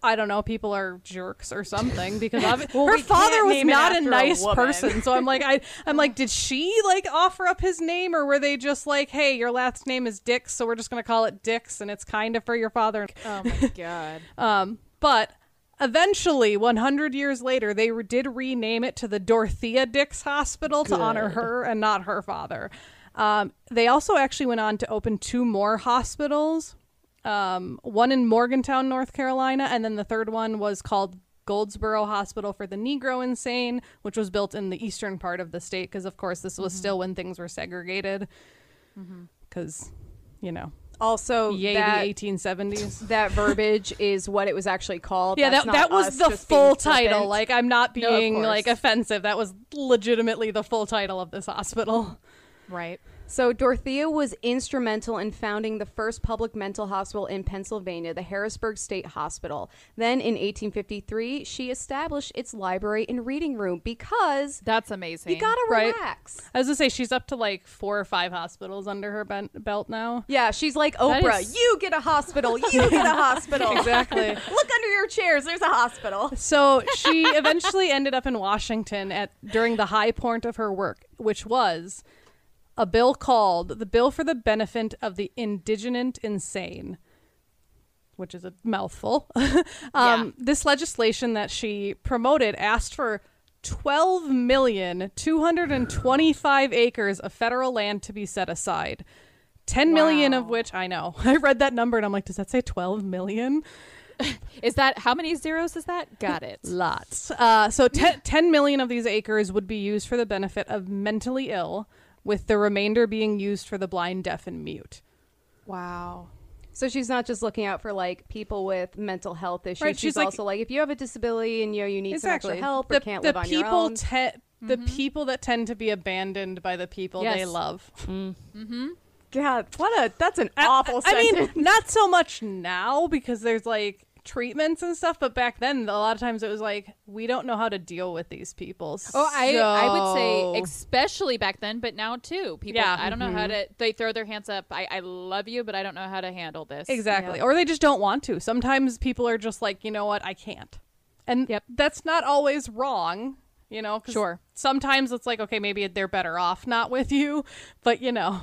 Speaker 6: I don't know, people are jerks or something because (laughs)
Speaker 5: Well,
Speaker 6: her father was not a
Speaker 5: after a
Speaker 6: nice person. So I'm like, I, I'm like, did she like offer up his name or were they just like, hey, your last name is Dix, so we're just gonna call it Dix, and it's kind of for your father. (laughs)
Speaker 3: Oh my god. (laughs)
Speaker 6: Um, but eventually, 100 years later, they re- did rename it to the Dorothea Dix Hospital to honor her and not her father. Um, they also actually went on to open two more hospitals, um, one in Morganton, North Carolina, and then the third one was called Goldsboro Hospital for the Negro Insane, which was built in the eastern part of the state because, of course, this was still when things were segregated. Because, you know,
Speaker 5: Also,
Speaker 6: yay,
Speaker 5: that,
Speaker 6: the 1870s. (laughs)
Speaker 5: that verbiage is what it was actually called.
Speaker 6: Yeah,
Speaker 5: That's
Speaker 6: that, that was the full title. Like, I'm not being
Speaker 3: course.
Speaker 6: like offensive. That was legitimately the full title of this hospital.
Speaker 3: Right.
Speaker 5: So Dorothea was instrumental in founding the first public mental hospital in Pennsylvania, the Harrisburg State Hospital. Then in 1853, she established its library and reading room because
Speaker 3: That's amazing.
Speaker 5: you gotta
Speaker 6: Right.
Speaker 5: relax.
Speaker 6: I was gonna say she's up to like four or five hospitals under her ben- belt now.
Speaker 5: Yeah, she's like Oprah.
Speaker 3: is-
Speaker 5: You get a hospital. You get a (laughs) hospital.
Speaker 6: Exactly. (laughs)
Speaker 5: Look under your chairs. There's a hospital.
Speaker 6: So she eventually ended up in Washington at during the high point of her work, which was a bill called the Bill for the Benefit of the Indigent Insane, which is a mouthful. (laughs) um, This legislation that she promoted asked for 12 million 225 acres of federal land to be set aside. 10 million of which I know. (laughs) I read that number and I'm like, does that say 12 million? (laughs)
Speaker 3: Is that how many zeros is that? Got it.
Speaker 6: Lots. Uh, so 10, 10 million of these acres would be used for the benefit of mentally ill, with the remainder being used for the blind, deaf, and mute.
Speaker 3: Wow.
Speaker 5: So she's not just looking out for like people with mental health issues.
Speaker 6: Right,
Speaker 5: she's,
Speaker 6: she's like-
Speaker 5: also like, if you have a disability and you know you need some extra help or
Speaker 6: the,
Speaker 5: can't
Speaker 6: the
Speaker 5: live on
Speaker 6: people
Speaker 5: your own.
Speaker 6: te- the mm-hmm. people that tend to be abandoned by the people they
Speaker 3: Yes.
Speaker 6: love. Mm. Mm-hmm.
Speaker 5: God, what a that's an
Speaker 6: I-
Speaker 5: awful
Speaker 6: I,
Speaker 5: sentence.
Speaker 6: mean, not so much now because there's like treatments and stuff, but back then a lot of times it was like we don't know how to deal with these people.
Speaker 3: Oh, I I would say especially back then, but now too. People
Speaker 6: Yeah.
Speaker 3: I don't know how mm-hmm. to they throw their hands up. I, I love you, but I don't know how to handle this.
Speaker 6: Exactly. Or they just don't want to. Sometimes people are just like, you know what, I can't. And
Speaker 3: Yep.
Speaker 6: that's not always wrong, you know,
Speaker 3: Sure.
Speaker 6: Sometimes it's like, okay, maybe they're better off not with you, but you know.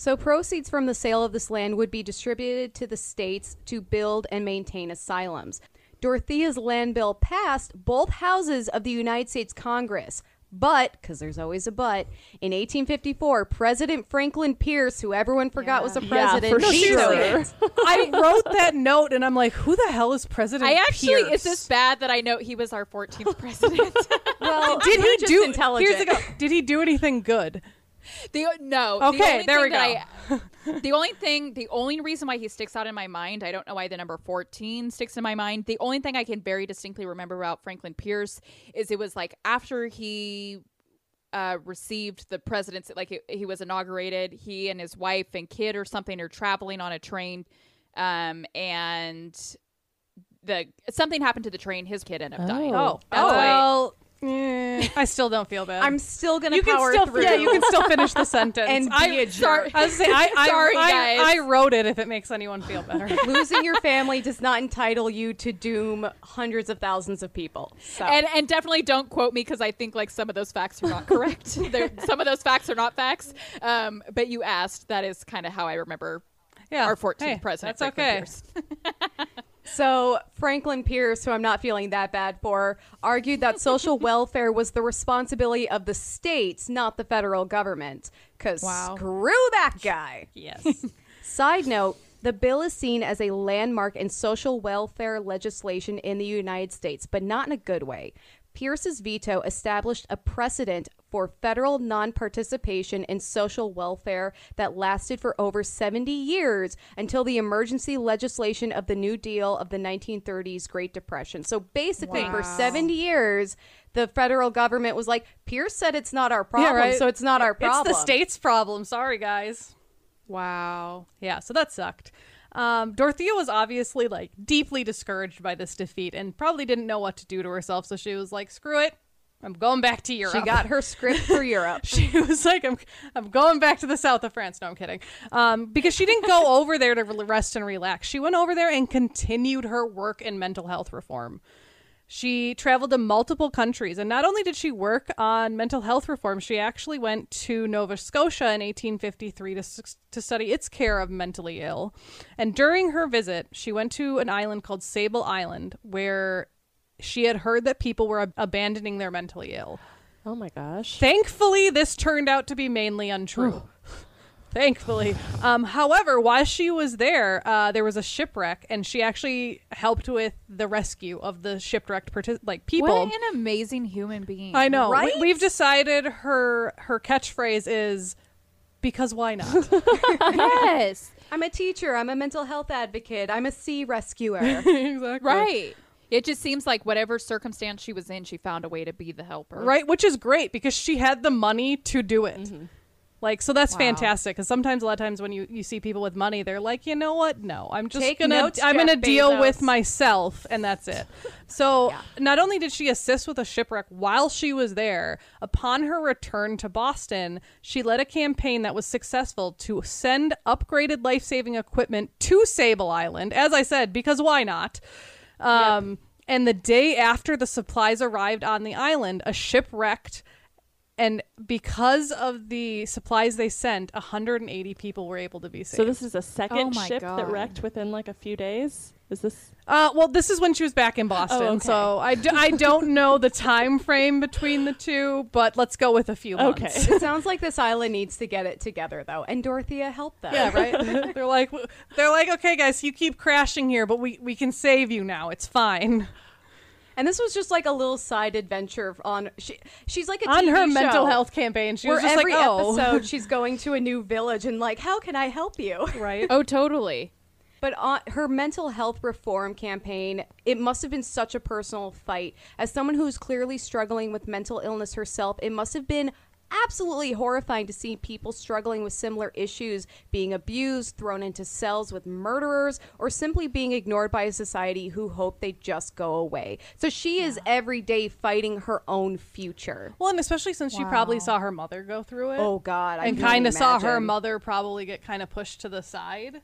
Speaker 5: So proceeds from the sale of this land would be distributed to the states to build and maintain asylums. Dorothea's land bill passed both houses of the United States Congress, But, because there's always a but, in 1854, President Franklin Pierce, who everyone forgot was a
Speaker 4: Yeah,
Speaker 5: president,
Speaker 4: for
Speaker 5: vetoed
Speaker 4: sure.
Speaker 5: it. (laughs)
Speaker 6: I wrote that note and I'm like, who the hell is President
Speaker 3: I actually,
Speaker 6: Pierce?
Speaker 3: is this bad that I know he was our 14th (laughs) president?
Speaker 5: Well,
Speaker 6: Did he do? Here's the go. Did he do anything good? (laughs)
Speaker 3: The no.
Speaker 6: Okay,
Speaker 3: the only
Speaker 6: there
Speaker 3: thing
Speaker 6: we
Speaker 3: that I, (laughs) the only thing, the only reason why he sticks out in my mind, I don't know why the number fourteen sticks in my mind. The only thing I can very distinctly remember about Franklin Pierce is it was like after he uh, received the presidency, like he, he was inaugurated. He and his wife and kid or something are traveling on a train, um, and the something happened to the train. His kid ended up dying.
Speaker 6: Oh,
Speaker 3: That's why-
Speaker 6: well, eh, I still don't feel bad.
Speaker 5: I'm still going to
Speaker 6: you can
Speaker 5: power
Speaker 6: still,
Speaker 5: through.
Speaker 6: yeah, you can still finish the (laughs) sentence.
Speaker 5: and
Speaker 6: I,
Speaker 5: be a jerk.
Speaker 6: I was saying, I, (laughs) I,
Speaker 3: Sorry,
Speaker 6: I,
Speaker 3: guys.
Speaker 6: I wrote it if it makes anyone feel better. (laughs)
Speaker 5: Losing your family does not entitle you to doom hundreds of thousands of people. So.
Speaker 3: and and definitely don't quote me because I think like some of those facts are not correct. Some of those facts are not facts. Um, but you asked. That is kind of how I remember
Speaker 6: Yeah,
Speaker 3: our 14th
Speaker 6: hey,
Speaker 3: president.
Speaker 6: That's okay.
Speaker 5: So, Franklin Pierce, who I'm not feeling that bad for, argued that social (laughs) welfare was the responsibility of the states, not the federal government. Because
Speaker 3: Wow.
Speaker 5: screw that guy.
Speaker 6: Yes. (laughs)
Speaker 5: Side note the bill is seen as a landmark in social welfare legislation in the United States, but not in a good way. Pierce's veto established a precedent for federal non participation in social welfare that lasted for over 70 years until the emergency legislation of the New Deal of the 1930s Great Depression. So basically, for 70 years, the federal government was like, Pierce said it's not our problem,
Speaker 6: yeah, right.
Speaker 5: so it's not our problem.
Speaker 6: It's the state's problem. Sorry, guys.
Speaker 3: Wow.
Speaker 6: Yeah, so that sucked. Um, Dorothea was obviously like deeply discouraged by this defeat and probably didn't know what to do to herself. So she was like, "Screw it, I'm going back to Europe."
Speaker 5: She got her script for (laughs) Europe.
Speaker 6: she was like, I'm, I'm going back to the south of France. No, I'm kidding. Um, because she didn't go (laughs) over there to rest and relax. She went over there and continued her work in mental health reform. She traveled to multiple countries, and not only did she work on mental health reform, she actually went to Nova Scotia in 1853 to, to study its care of mentally ill. And during her visit, she went to an island called Sable Island, where she had heard that people were ab- abandoning their mentally ill.
Speaker 4: Oh my gosh.
Speaker 6: Thankfully, this turned out to be mainly untrue. Thankfully. Um, however, while she was there, uh, there was a shipwreck, and she actually helped with the rescue of the shipwrecked partic- like people.
Speaker 3: What an amazing human being.
Speaker 6: I know.
Speaker 5: Right?
Speaker 6: We, we've decided her her catchphrase is because why not? (laughs) (laughs)
Speaker 3: yes.
Speaker 5: I'm a teacher. I'm a mental health advocate. I'm a sea rescuer. (laughs)
Speaker 6: exactly.
Speaker 3: Right. It just seems like whatever circumstance she was in, she found a way to be the helper.
Speaker 6: Right, which is great because she had the money to do it. Like so that's
Speaker 3: Wow.
Speaker 6: fantastic because sometimes a lot of times when you, you see people with money they're like you know what no I'm just
Speaker 5: Take
Speaker 6: gonna
Speaker 5: notes,
Speaker 6: I'm gonna
Speaker 5: Jeff
Speaker 6: deal
Speaker 5: Bezos.
Speaker 6: with myself and that's it. So not only did she assist with a shipwreck while she was there, upon her return to Boston, she led a campaign that was successful to send upgraded life saving equipment to Sable Island. As I said, because why not? Um, And the day after the supplies arrived on the island, a ship wrecked. And because of the supplies they sent, 180 people were able to be saved.
Speaker 4: So this is a second
Speaker 3: Oh my
Speaker 4: ship that
Speaker 3: God.
Speaker 4: wrecked within like a few days. Is this?
Speaker 6: Uh, well, this is when she was back in Boston,
Speaker 4: Oh, okay.
Speaker 6: so I, d- I don't know the time frame between the two, but let's go with a few months.
Speaker 4: Okay.
Speaker 5: it sounds like this island needs to get it together, though, and Dorothea helped them.
Speaker 6: Yeah, right. (laughs) they're like, they're like, okay, guys, you keep crashing here, but we we can save you now. It's fine.
Speaker 5: And this was just like a little side adventure on. She, she's like a
Speaker 6: On
Speaker 5: TV
Speaker 6: her
Speaker 5: show
Speaker 6: mental health campaign, she was just like, oh,
Speaker 5: episode (laughs) she's going to a new village and like, how can I help you?
Speaker 6: right. (laughs)
Speaker 3: Oh, totally.
Speaker 5: But on her mental health reform campaign, it must have been such a personal fight. As someone who's clearly struggling with mental illness herself, it must have been absolutely horrifying to see people struggling with similar issues being abused, thrown into cells with murderers, or simply being ignored by a society who hope they just go away. So she is every day fighting her own future.
Speaker 6: Well, and especially since she probably saw her mother go through it.
Speaker 5: Oh God, I
Speaker 6: and kind of saw her mother probably get kind of pushed to the side.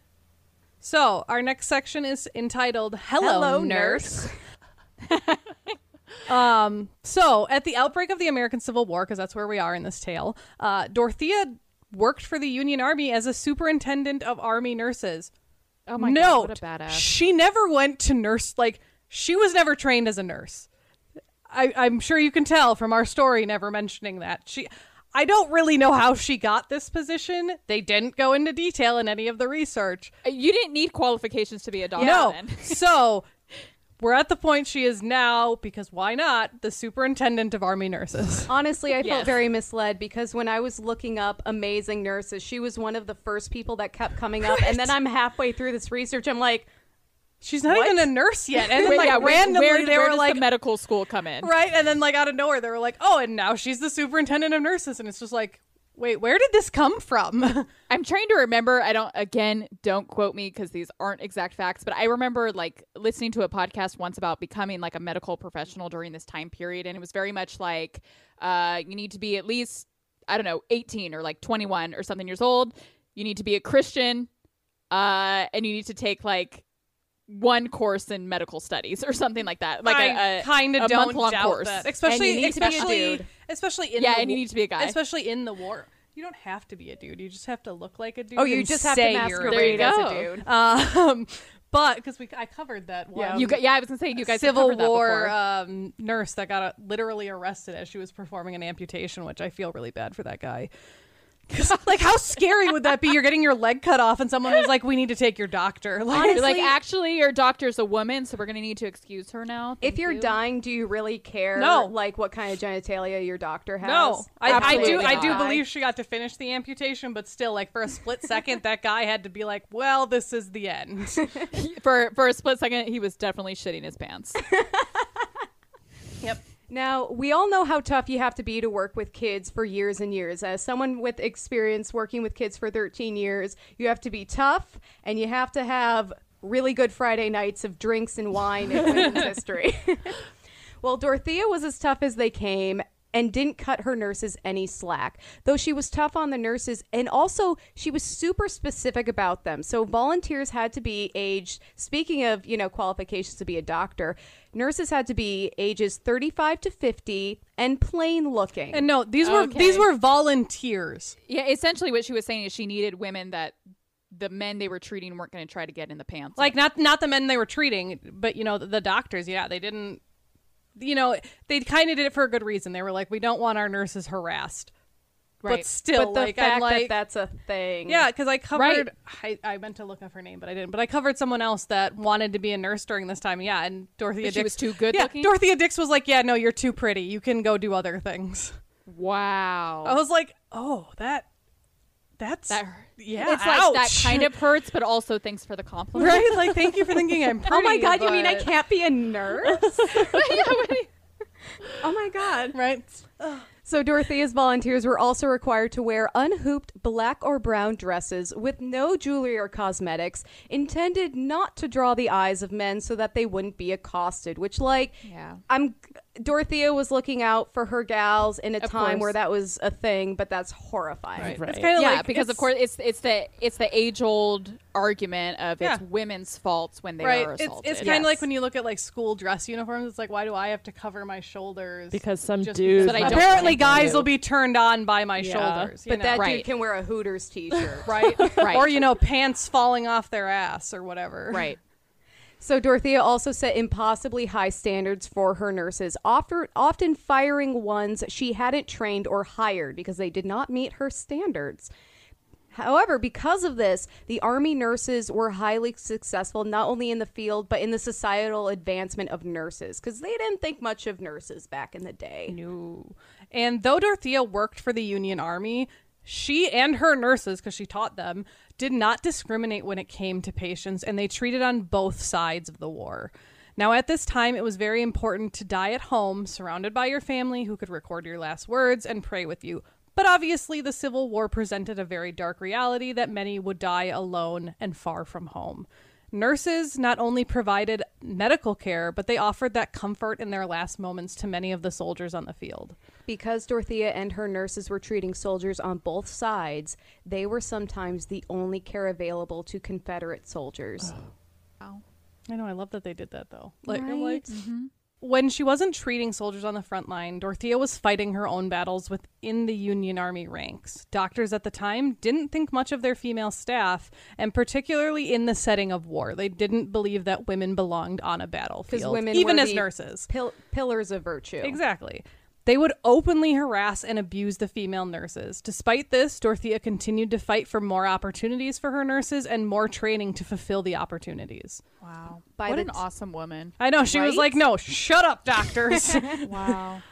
Speaker 6: So, our next section is entitled Hello,
Speaker 5: Hello,
Speaker 6: Nurse. (laughs) um, so, at the outbreak of the American Civil War, because that's where we are in this tale, uh, Dorothea worked for the Union Army as a superintendent of Army nurses.
Speaker 3: Oh my
Speaker 6: Note,
Speaker 3: god, what a badass.
Speaker 6: she never went to nurse, like, she was never trained as a nurse. I, I'm sure you can tell from our story never mentioning that. She I don't really know how she got this position. They didn't go into detail in any of the research.
Speaker 3: You didn't need qualifications to be a doctor.
Speaker 6: No. (laughs) so we're at the point she is now, because why not, the superintendent of army nurses. (laughs)
Speaker 5: Honestly, I
Speaker 3: Yes.
Speaker 5: felt very misled because when I was looking up amazing nurses, she was one of the first people that kept coming up. And then I'm halfway through this research. I'm like,
Speaker 6: She's not
Speaker 5: What?
Speaker 6: even a nurse yet. (laughs) And then like
Speaker 3: yeah, where-
Speaker 6: randomly
Speaker 3: where,
Speaker 6: they
Speaker 3: where
Speaker 6: were like
Speaker 3: the medical school come in?
Speaker 6: right, and then like out of nowhere they were like, "Oh, and now she's the superintendent of nurses." And it's just like, "Wait, where did this come from?" (laughs)
Speaker 3: I'm trying to remember. I don't. Again, don't quote me because these aren't exact facts. But I remember like listening to a podcast once about becoming like a medical professional during this time period, and it was very much like uh, you need to be at least I don't know 18 or like 21 or something years old. You need to be a Christian, uh, and you need to take like one course in medical studies or something like that. Like
Speaker 6: I
Speaker 3: a, a
Speaker 6: kind of don't
Speaker 3: month-long
Speaker 6: doubt
Speaker 3: course.
Speaker 6: that, especially
Speaker 5: need to be a
Speaker 6: especially
Speaker 5: dude.
Speaker 6: especially in
Speaker 3: Yeah,
Speaker 6: the
Speaker 3: and you need to be a guy.
Speaker 6: especially in the war. You don't have to be a dude. You just have to look like a dude.
Speaker 5: oh, you
Speaker 6: and
Speaker 5: just have to
Speaker 6: say you're a
Speaker 3: There you
Speaker 5: masquerade as a dude.
Speaker 6: Um, (laughs) but because we, I covered that one.
Speaker 3: You got, yeah, I was gonna say you guys
Speaker 6: Civil
Speaker 3: covered that
Speaker 6: War um, nurse that got uh, literally arrested as she was performing an amputation, which I feel really bad for that guy. 'Cause, like, how scary would that be? You're getting your leg cut off, and someone was like, "We need to take your doctor." (laughs) Like,
Speaker 3: You're like, actually, your doctor's a woman, so we're gonna need to excuse her now.
Speaker 5: If you're
Speaker 3: you."
Speaker 5: dying, do you really care?
Speaker 6: No.
Speaker 5: Like what kind of genitalia your doctor has?
Speaker 6: no, I, I do.
Speaker 3: Absolutely
Speaker 6: I do believe she got to finish the amputation, but still, like for a split second, that guy had to be like, "Well, this is the end." (laughs)
Speaker 3: for for a split second, he was definitely shitting his pants. (laughs)
Speaker 6: yep.
Speaker 5: Now, we all know how tough you have to be to work with kids for years and years. As someone with experience working with kids for 13 years, you have to be tough and you have to have really good Friday nights of drinks and wine and (laughs) women's history. (laughs) well, Dorothea was as tough as they came and didn't cut her nurses any slack, though she was tough on the nurses and also she was super specific about them. So volunteers had to be aged, speaking of, you know, qualifications to be a doctor, nurses had to be ages 35 to 50 and plain looking.
Speaker 6: And no, these were
Speaker 3: Okay.
Speaker 6: these were volunteers.
Speaker 3: yeah, essentially, what she was saying is she needed women that the men they were treating weren't going to try to get in the pants.
Speaker 6: like not not the men they were treating but you know the, the doctors yeah they didn't you know they kind of did it for a good reason. They were like we don't want our nurses harassed. But
Speaker 3: Right.
Speaker 6: still
Speaker 5: but the
Speaker 6: like
Speaker 5: fact
Speaker 6: like
Speaker 5: that that's a thing.
Speaker 6: yeah because i covered I, I meant to look up her name but i didn't. But i covered someone else that wanted to be a nurse during this time. Yeah and dorothea
Speaker 3: But she
Speaker 6: dix
Speaker 3: was too good
Speaker 6: yeah
Speaker 3: looking?
Speaker 6: dorothea dix was like yeah no you're too pretty. You can go do other things.
Speaker 3: Wow,
Speaker 6: i was like oh that that's
Speaker 3: that
Speaker 6: yeah
Speaker 3: it's like that kind of (laughs) hurts, but also thanks for the compliment.
Speaker 6: right like thank you for thinking i'm pretty (laughs)
Speaker 5: Oh my god, you mean I can't be a nurse? (laughs) oh my god.
Speaker 6: right
Speaker 5: So Dorothea's volunteers were also required to wear unhooped black or brown dresses with no jewelry or cosmetics, intended not to draw the eyes of men so that they wouldn't be accosted, which like
Speaker 3: Yeah.
Speaker 5: I'm Dorothea was looking out for her gals in a
Speaker 3: Of
Speaker 5: time
Speaker 3: course.
Speaker 5: where that was a thing, but that's horrifying.
Speaker 6: right.
Speaker 4: Right.
Speaker 6: it's kind of
Speaker 3: yeah,
Speaker 6: like
Speaker 3: because of course it's it's the it's the age old argument of it's women's faults when they
Speaker 6: right
Speaker 3: are
Speaker 6: it's,
Speaker 3: assaulted.
Speaker 6: it's kind of like when you look at like school dress uniforms it's like why do i have to cover my shoulders
Speaker 4: Because some
Speaker 6: Just
Speaker 4: dudes
Speaker 3: But
Speaker 6: apparently guys
Speaker 3: you.
Speaker 6: will be turned on by my
Speaker 4: Yeah.
Speaker 6: shoulders you
Speaker 5: But
Speaker 6: know?
Speaker 5: that
Speaker 3: Right.
Speaker 5: dude can wear a Hooters t-shirt. (laughs)
Speaker 6: right (laughs)
Speaker 3: Right.
Speaker 6: or you know pants falling off their ass or whatever
Speaker 3: right.
Speaker 5: So Dorothea also set impossibly high standards for her nurses, often firing ones she hadn't trained or hired because they did not meet her standards. However, because of this, the army nurses were highly successful not only in the field but in the societal advancement of nurses because they didn't think much of nurses back in the day.
Speaker 6: no and though dorothea worked for the union army she and her nurses because she taught them did not discriminate when it came to patients and they treated on both sides of the war Now, at this time, it was very important to die at home, surrounded by your family who could record your last words and pray with you. But obviously, the Civil War presented a very dark reality that many would die alone and far from home. Nurses not only provided medical care, but they offered that comfort in their last moments to many of the soldiers on the field.
Speaker 5: Because Dorothea and her nurses were treating soldiers on both sides, they were sometimes the only care available to Confederate soldiers.
Speaker 3: Wow.
Speaker 6: I know, I love that they did that though. Like, I'm like, mm-hmm. when she wasn't treating soldiers on the front line, Dorothea was fighting her own battles within the Union Army ranks. Doctors at the time didn't think much of their female staff, and particularly in the setting of war. They didn't believe that women belonged on a battlefield,
Speaker 5: women
Speaker 6: even
Speaker 5: were
Speaker 6: as
Speaker 5: the
Speaker 6: nurses.
Speaker 5: Pil- pillars of virtue.
Speaker 6: Exactly. They would openly harass and abuse the female nurses. Despite this, Dorothea continued to fight for more opportunities for her nurses and more training to fulfill the opportunities.
Speaker 3: Wow.
Speaker 5: By
Speaker 3: what an
Speaker 5: t-
Speaker 3: awesome woman.
Speaker 6: I know she was like, "No, shut up, doctors." (laughs) (laughs)
Speaker 3: Wow.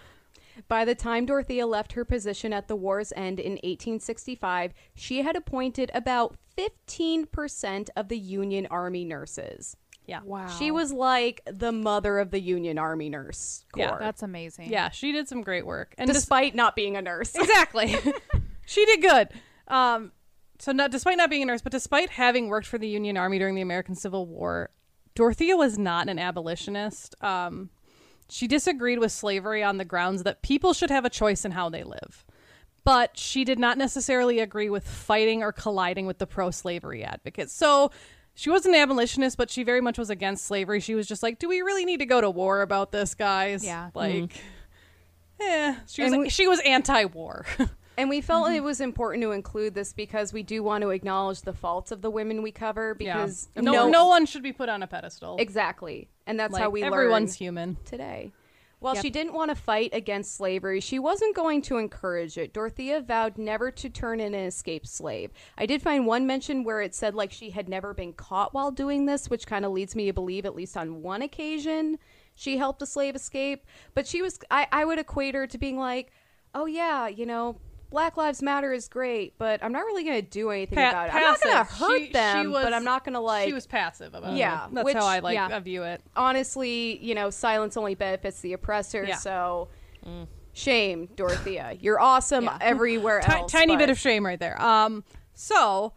Speaker 5: By the time Dorothea left her position at the war's end in 1865, she had appointed about 15% of the Union Army nurses.
Speaker 6: Yeah.
Speaker 3: Wow.
Speaker 5: She was like the mother of the Union Army nurse corps.
Speaker 6: Yeah,
Speaker 3: That's amazing.
Speaker 6: Yeah, she did some great work. And des-
Speaker 5: despite not being a nurse.
Speaker 6: exactly. (laughs) (laughs) she did good. Um, so not despite not being a nurse, but despite having worked for the Union Army during the American Civil War, Dorothea was not an abolitionist. Um, she disagreed with slavery on the grounds that people should have a choice in how they live. But she did not necessarily agree with fighting or colliding with the pro slavery advocates. So she was an abolitionist, but she very much was against slavery. She was just like, do we really need to go to war about this, guys?
Speaker 3: Yeah.
Speaker 6: Like, eh. She was,
Speaker 5: we-
Speaker 6: she was anti war. (laughs)
Speaker 5: And we felt it was important to include this because we do want to acknowledge the faults of the women we cover because
Speaker 6: no, no,
Speaker 5: no,
Speaker 6: one should be put on a pedestal.
Speaker 5: exactly. And that's
Speaker 6: Like,
Speaker 5: how we
Speaker 6: everyone's
Speaker 5: learn
Speaker 6: human.
Speaker 5: today. While
Speaker 6: Yep.
Speaker 5: she didn't want to fight against slavery, she wasn't going to encourage it. Dorothea vowed never to turn in an escaped slave. I did find one mention where it said like she had never been caught while doing this, which kind of leads me to believe at least on one occasion she helped a slave escape. But she was I, I would equate her to being like, Oh yeah, you know, Black Lives Matter is great, but I'm not really going to do anything
Speaker 6: Pa-
Speaker 5: about it. I'm not going to hurt
Speaker 6: She- she
Speaker 5: them,
Speaker 6: was-
Speaker 5: but I'm not going to like
Speaker 6: she was passive about
Speaker 5: Yeah,
Speaker 6: it. Yeah, that's
Speaker 5: which-
Speaker 6: how I like
Speaker 5: yeah.
Speaker 6: I view it.
Speaker 5: honestly, you know, silence only benefits the oppressor.
Speaker 6: Yeah.
Speaker 5: So, shame, Dorothea. You're awesome everywhere
Speaker 6: Ti-
Speaker 5: else.
Speaker 6: tiny bit of shame right there. Um, so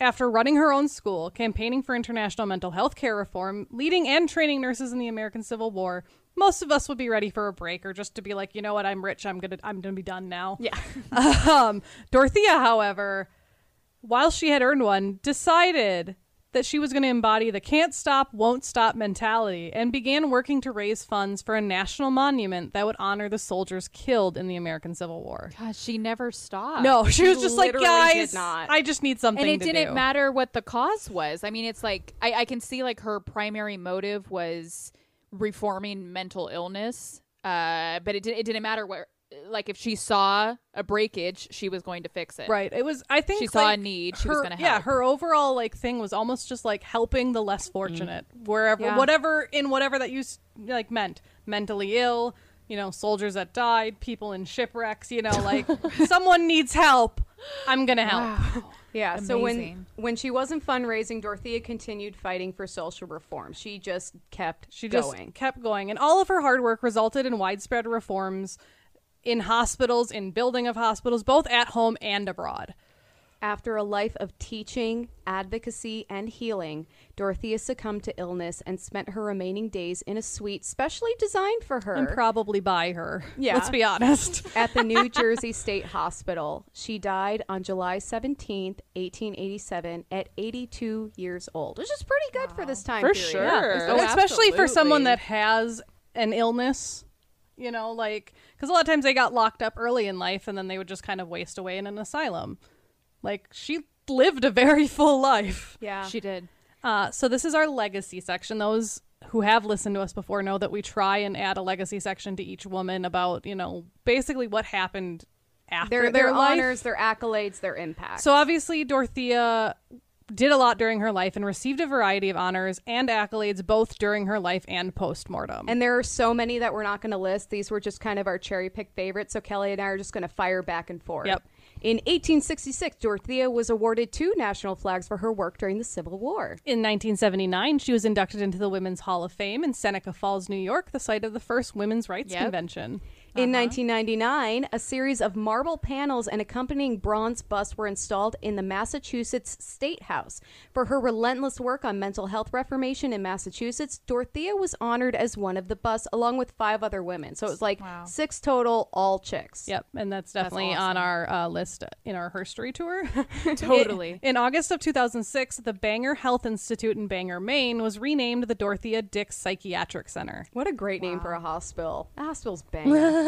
Speaker 6: after running her own school, campaigning for international mental health care reform, leading and training nurses in the American Civil War, most of us would be ready for a break or just to be like, you know what, I'm rich, I'm gonna I'm gonna be done now.
Speaker 5: Yeah. (laughs)
Speaker 6: um, Dorothea, however, while she had earned one, decided that she was going to embody the can't stop, won't stop mentality and began working to raise funds for a national monument that would honor the soldiers killed in the American Civil War.
Speaker 3: God, she never stopped.
Speaker 6: No, she was just like, guys,
Speaker 5: not.
Speaker 6: I just need something
Speaker 3: and it didn't
Speaker 6: do."
Speaker 3: matter what the cause was. I mean, it's like I, I can see like her primary motive was reforming mental illness, uh, but it did, it didn't matter where. Like if she saw a breakage, she was going to fix it.
Speaker 6: Right. It was. I think
Speaker 3: She saw a
Speaker 6: like,
Speaker 3: need, she
Speaker 6: her,
Speaker 3: was gonna help. Yeah.
Speaker 6: Her overall like thing was almost just like helping the less fortunate, mm. wherever,
Speaker 3: Yeah.
Speaker 6: whatever, in whatever that you like meant. Mentally ill, you know, soldiers that died, people in shipwrecks. You know, like (laughs) someone needs help. I'm gonna help. (laughs)
Speaker 5: Yeah. So when when she wasn't fundraising, Dorothea continued fighting for social reform. She just kept
Speaker 6: She just
Speaker 5: going.
Speaker 6: kept going, and all of her hard work resulted in widespread reforms in hospitals, in building of hospitals, both at home and abroad.
Speaker 5: After a life of teaching, advocacy, and healing, Dorothea succumbed to illness and spent her remaining days in a suite specially designed for her.
Speaker 6: And probably by her.
Speaker 5: Yeah.
Speaker 6: Let's be honest. (laughs)
Speaker 5: at the New Jersey State Hospital. She died on July 17th, 1887, at 82 years old, which is pretty good for this time
Speaker 4: For
Speaker 5: period.
Speaker 4: sure.
Speaker 6: Yeah,
Speaker 4: Oh,
Speaker 6: especially for someone that has an illness. You know, like because a lot of times they got locked up early in life and then they would just kind of waste away in an asylum. Like she lived a very (laughs) full life.
Speaker 5: Yeah.
Speaker 3: She did.
Speaker 6: Uh, so this is our legacy section. Those who have listened to us before know that we try and add a legacy section to each woman about you know basically what happened after
Speaker 5: their,
Speaker 6: their,
Speaker 5: their
Speaker 6: life.
Speaker 5: honors, their accolades, their impact.
Speaker 6: So obviously Dorothea did a lot during her life and received a variety of honors and accolades both during her life and post-mortem.
Speaker 5: and there are so many that we're not going to list. These were just kind of our cherry picked favorites. So Kelly and I are just going to fire back and forth.
Speaker 6: Yep.
Speaker 5: In 1866, Dorothea was awarded two national flags for her work during the Civil War.
Speaker 6: in 1979, she was inducted into the Women's Hall of Fame in Seneca Falls, New York, the site of the first women's rights
Speaker 3: Yep.
Speaker 6: convention.
Speaker 5: In 1999, a series of marble panels and accompanying bronze busts were installed in the Massachusetts State House. For her relentless work on mental health reformation in Massachusetts, Dorothea was honored as one of the busts along with five other women. So it was like
Speaker 3: Wow.
Speaker 5: six total, all chicks.
Speaker 6: Yep, and that's definitely on our uh, list in our history tour. (laughs)
Speaker 3: Totally.
Speaker 6: In August of 2006, the Bangor Health Institute in Bangor, Maine was renamed the Dorothea Dix Psychiatric Center.
Speaker 5: What a great name for a hospital. That hospital's banging. (laughs)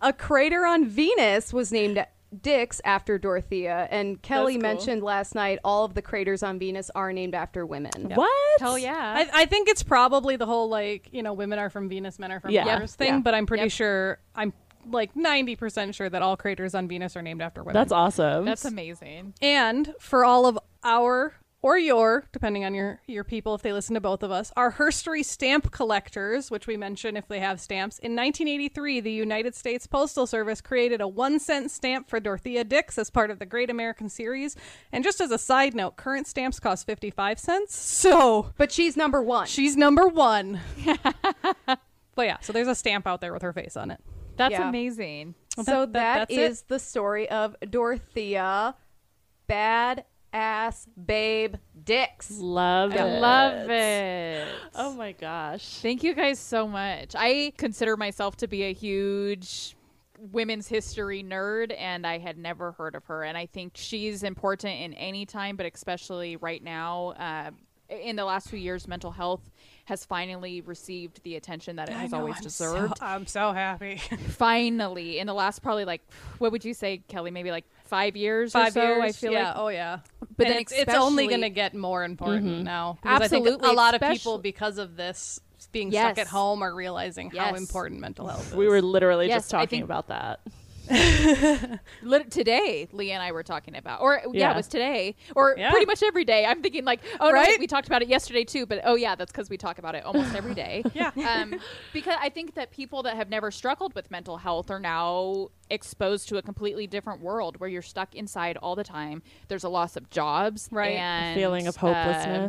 Speaker 5: a crater on Venus was named Dix after Dorothea, and Kelly
Speaker 3: cool.
Speaker 5: mentioned last night all of the craters on Venus are named after women.
Speaker 4: What?
Speaker 3: Hell yeah.
Speaker 6: I, I think it's probably the whole like you know women are from Venus, men are from
Speaker 4: Yeah.
Speaker 6: Mars thing,
Speaker 5: Yeah.
Speaker 6: but I'm pretty
Speaker 3: Yep.
Speaker 6: sure I'm like 90% sure that all craters on Venus are named after women.
Speaker 4: That's awesome.
Speaker 3: That's amazing.
Speaker 6: And for all of our or your, depending on your your people, if they listen to both of us, our Herstory stamp collectors, which we mention if they have stamps. In 1983, the United States Postal Service created a one cent stamp for Dorothea Dix as part of the Great American Series. And just as a side note, current stamps cost 55 cents. So
Speaker 5: But she's number one.
Speaker 6: she's number one. (laughs) but yeah, so there's a stamp out there with her face on it.
Speaker 3: That's
Speaker 5: Yeah.
Speaker 3: amazing.
Speaker 5: so
Speaker 6: that-
Speaker 5: that
Speaker 6: that's it.
Speaker 5: is the story of Dorothea, bad ass babe dicks.
Speaker 4: love
Speaker 3: I
Speaker 4: it.
Speaker 3: love it.
Speaker 4: Oh my gosh.
Speaker 3: Thank you guys so much. I consider myself to be a huge women's history nerd and I had never heard of her and I think she's important in any time but especially right now uh, in the last few years mental health has finally received the attention that it has always deserved.
Speaker 6: I'm so happy. (laughs)
Speaker 3: finally in the last probably like what would you say Kelly maybe like 5 years
Speaker 6: Five
Speaker 3: or so
Speaker 6: years.
Speaker 3: I feel
Speaker 6: yeah.
Speaker 3: like
Speaker 6: oh yeah.
Speaker 3: But
Speaker 6: But
Speaker 3: then
Speaker 6: it's, it's only going to get more important mm-hmm. now. Because I
Speaker 3: Absolutely,
Speaker 6: think a lot of people, because of this being
Speaker 3: Yes.
Speaker 6: stuck at home, are realizing how important mental health is.
Speaker 4: We were literally
Speaker 3: Yes,
Speaker 4: just talking
Speaker 3: think-
Speaker 4: about that. (laughs)
Speaker 3: Today Leah and I were talking about or yeah,
Speaker 4: Yeah.
Speaker 3: it was today or
Speaker 6: Yeah.
Speaker 3: pretty much every day I'm thinking like oh no
Speaker 6: Right?
Speaker 3: wait, we talked about it yesterday too but oh yeah that's because we talk about it almost every day (laughs)
Speaker 6: Yeah.
Speaker 3: um, because I think that people that have never struggled with mental health are now exposed to a completely different world where you're stuck inside all the time there's a loss of jobs
Speaker 6: Right.
Speaker 3: and
Speaker 4: Feeling of
Speaker 3: uh,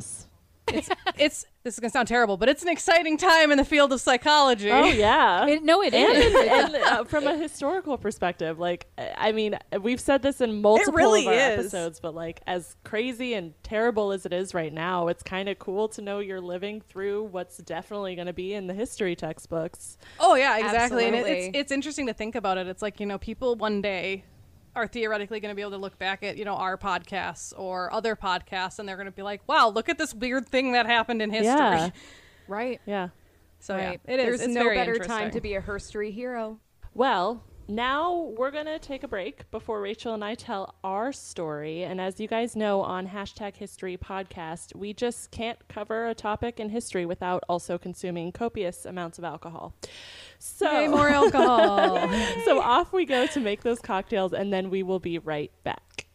Speaker 4: hopelessness.
Speaker 6: it's this is going to sound terrible, but it's an exciting time in the field of psychology.
Speaker 4: oh yeah.
Speaker 3: it, no it
Speaker 4: and,
Speaker 3: is
Speaker 4: and uh, from a historical perspective, like I mean, we've said this in multiple
Speaker 6: really
Speaker 4: of our
Speaker 6: is.
Speaker 4: episodes, but like as crazy and terrible as it is right now, it's kind of cool to know you're living through what's definitely going to be in the history textbooks.
Speaker 6: Oh yeah, exactly. And it, it's it's interesting to think about it. It's like you know, people one day are theoretically going to be able to look back at you know our podcasts or other podcasts, and they're going to be like, "Wow, look at this weird thing that happened in history."
Speaker 4: Yeah. (laughs)
Speaker 3: right
Speaker 4: Yeah.
Speaker 6: So
Speaker 3: Right.
Speaker 6: yeah, it is.
Speaker 5: There's
Speaker 6: It's
Speaker 5: no
Speaker 6: very
Speaker 5: better time to be a herstory hero.
Speaker 4: Well, now we're going to take a break before Rachel and I tell our story. And as you guys know on hashtag history podcast, we just can't cover a topic in history without also consuming copious amounts of alcohol. So,
Speaker 6: Hey, more alcohol. (laughs)
Speaker 4: so off we go to make those cocktails, and then we will be right back.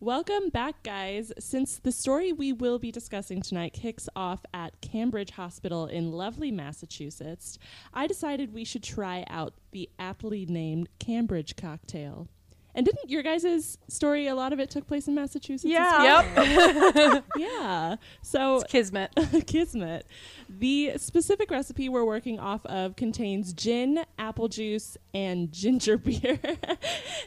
Speaker 4: Welcome back, guys. Since the story we will be discussing tonight kicks off at Cambridge Hospital in lovely Massachusetts, I decided we should try out the aptly named Cambridge cocktail. And didn't your guys' story, a lot of it took place in Massachusetts? as well?
Speaker 6: yep. (laughs)
Speaker 4: Yeah. So
Speaker 6: Kismet. (laughs)
Speaker 4: Kismet. The specific recipe we're working off of contains gin, apple juice, and ginger (laughs) beer.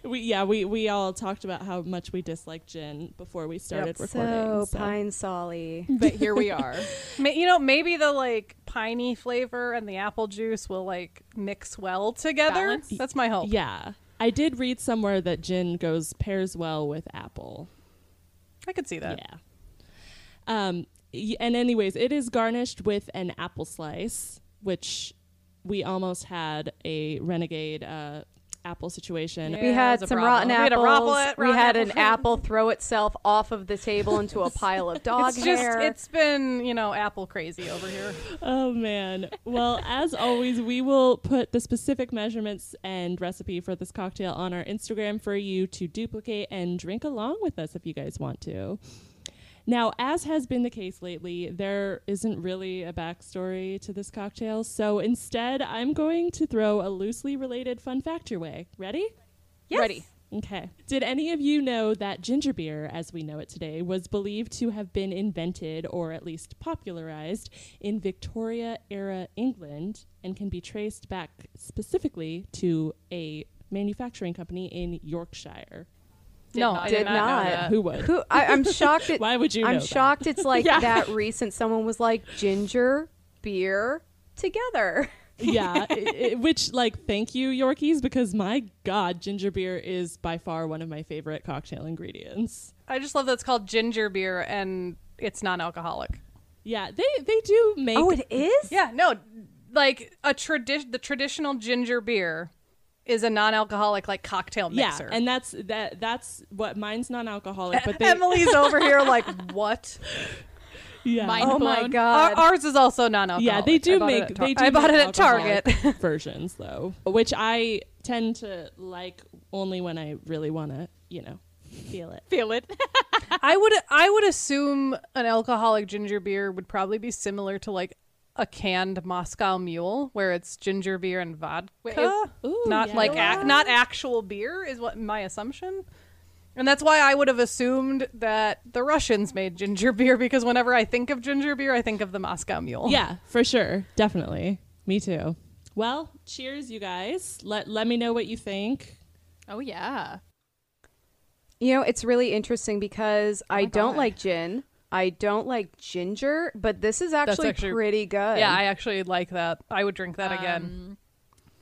Speaker 4: we yeah, we, we all talked about how much we dislike gin before we started recording.
Speaker 5: So, Pine Solly.
Speaker 3: but here we are
Speaker 6: Ma- You know, maybe the like piney flavor and the apple juice will like mix well together.
Speaker 3: Balance?
Speaker 6: That's my hope.
Speaker 4: Yeah. I did read somewhere that gin goes pairs well with apple.
Speaker 6: I could see that.
Speaker 4: Yeah. Um, y- and anyways, it is garnished with an apple slice, which we almost had a renegade uh, apple situation.
Speaker 6: Yeah.
Speaker 5: We had some
Speaker 6: problem.
Speaker 5: rotten
Speaker 6: We had a
Speaker 5: apples.
Speaker 6: rotten-
Speaker 5: we had
Speaker 6: apple.
Speaker 5: an (laughs) apple throw itself off of the table into a pile of (laughs) dog
Speaker 6: It's just
Speaker 5: hair.
Speaker 6: it's been, you know, apple crazy over here. (laughs)
Speaker 4: Oh man. Well, as always, we will put the specific measurements and recipe for this cocktail on our Instagram for you to duplicate and drink along with us if you guys want to. Now, as has been the case lately, there isn't really a backstory to this cocktail, so instead, I'm going to throw a loosely related fun fact your way. Ready? Yes.
Speaker 3: Ready
Speaker 4: Okay. Did any of you know that ginger beer, as we know it today, was believed to have been invented or at least popularized in Victoria era England and can be traced back specifically to a manufacturing company in Yorkshire?
Speaker 6: No,
Speaker 3: not-
Speaker 6: I
Speaker 5: did
Speaker 6: did not. know
Speaker 5: not.
Speaker 6: that.
Speaker 4: Who would?
Speaker 5: Who I, I'm (laughs) shocked. It,
Speaker 4: Why would you
Speaker 5: I'm
Speaker 4: know that?
Speaker 5: shocked. It's like (laughs)
Speaker 3: Yeah.
Speaker 5: that recent. Someone was like ginger beer together. (laughs)
Speaker 4: yeah, i i which like thank you Yorkies because my god, ginger beer is by far one of my favorite cocktail ingredients.
Speaker 6: I just love that it's called ginger beer and it's non-alcoholic.
Speaker 4: Yeah, they they do make
Speaker 5: Oh, it is.
Speaker 6: Yeah, no, like a tradition. The traditional ginger beer is a non-alcoholic like cocktail mixer.
Speaker 4: Yeah, and that's that that's what mine's non-alcoholic, but they (laughs)
Speaker 6: Emily's over here like what?
Speaker 4: yeah.
Speaker 3: Mine-
Speaker 5: Oh my
Speaker 3: blown.
Speaker 6: Our,
Speaker 5: god.
Speaker 6: ours is also non-alcoholic.
Speaker 4: yeah, they do make
Speaker 6: Tar-
Speaker 4: they do
Speaker 6: I bought it at Target. (laughs)
Speaker 4: versions though, which I tend to like only when I really want to, you know, feel it.
Speaker 3: Feel it. (laughs)
Speaker 6: I would I would assume an alcoholic ginger beer would probably be similar to like a canned Moscow Mule, where it's ginger beer and vodka,
Speaker 3: Wait, it-
Speaker 4: Ooh,
Speaker 6: not
Speaker 4: yeah.
Speaker 6: like ac- not actual beer, is what my assumption. And that's why I would have assumed that the Russians made ginger (laughs) beer because whenever I think of ginger beer, I think of the Moscow Mule.
Speaker 4: Yeah, for sure. Definitely. Me too. Well, cheers you guys. Let let me know what you think.
Speaker 3: oh yeah.
Speaker 5: You know, it's really interesting because oh
Speaker 3: I
Speaker 5: don't
Speaker 3: God.
Speaker 5: like gin. I don't like ginger, but this is actually,
Speaker 6: actually-
Speaker 5: pretty good.
Speaker 6: Yeah, I actually like that. I would drink that again.
Speaker 3: Um,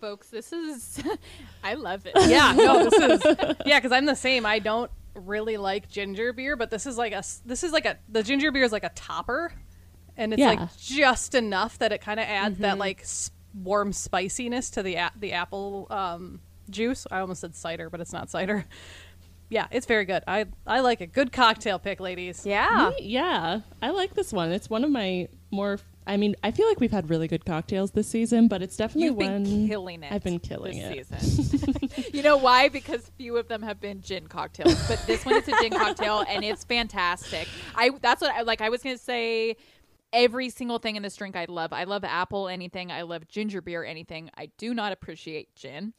Speaker 3: folks, this is (laughs) I love it.
Speaker 6: Yeah, no, (laughs) this is yeah, because I'm the same. I don't really like ginger beer, but this is like a s- this is like a the ginger beer is like a topper, and it's
Speaker 4: Yeah.
Speaker 6: like just enough that it kind of adds that like warm spiciness to the a- the apple um, juice. I almost said cider, but it's not cider. Yeah, it's very good. I I like it. Good cocktail pick, ladies.
Speaker 5: Yeah.
Speaker 4: Me- yeah, I like this one. It's one of my more. I mean, I feel like we've had really good cocktails this season, but it's definitely
Speaker 3: You've been
Speaker 4: one
Speaker 3: killing it.
Speaker 4: I've been killing
Speaker 3: this
Speaker 4: it.
Speaker 3: season. (laughs) you know why? Because few of them have been gin cocktails, but this one is a gin cocktail and it's fantastic. I that's what I like. I was gonna say. Every single thing in this drink I love. I love apple anything. I love ginger beer anything. I do not appreciate gin.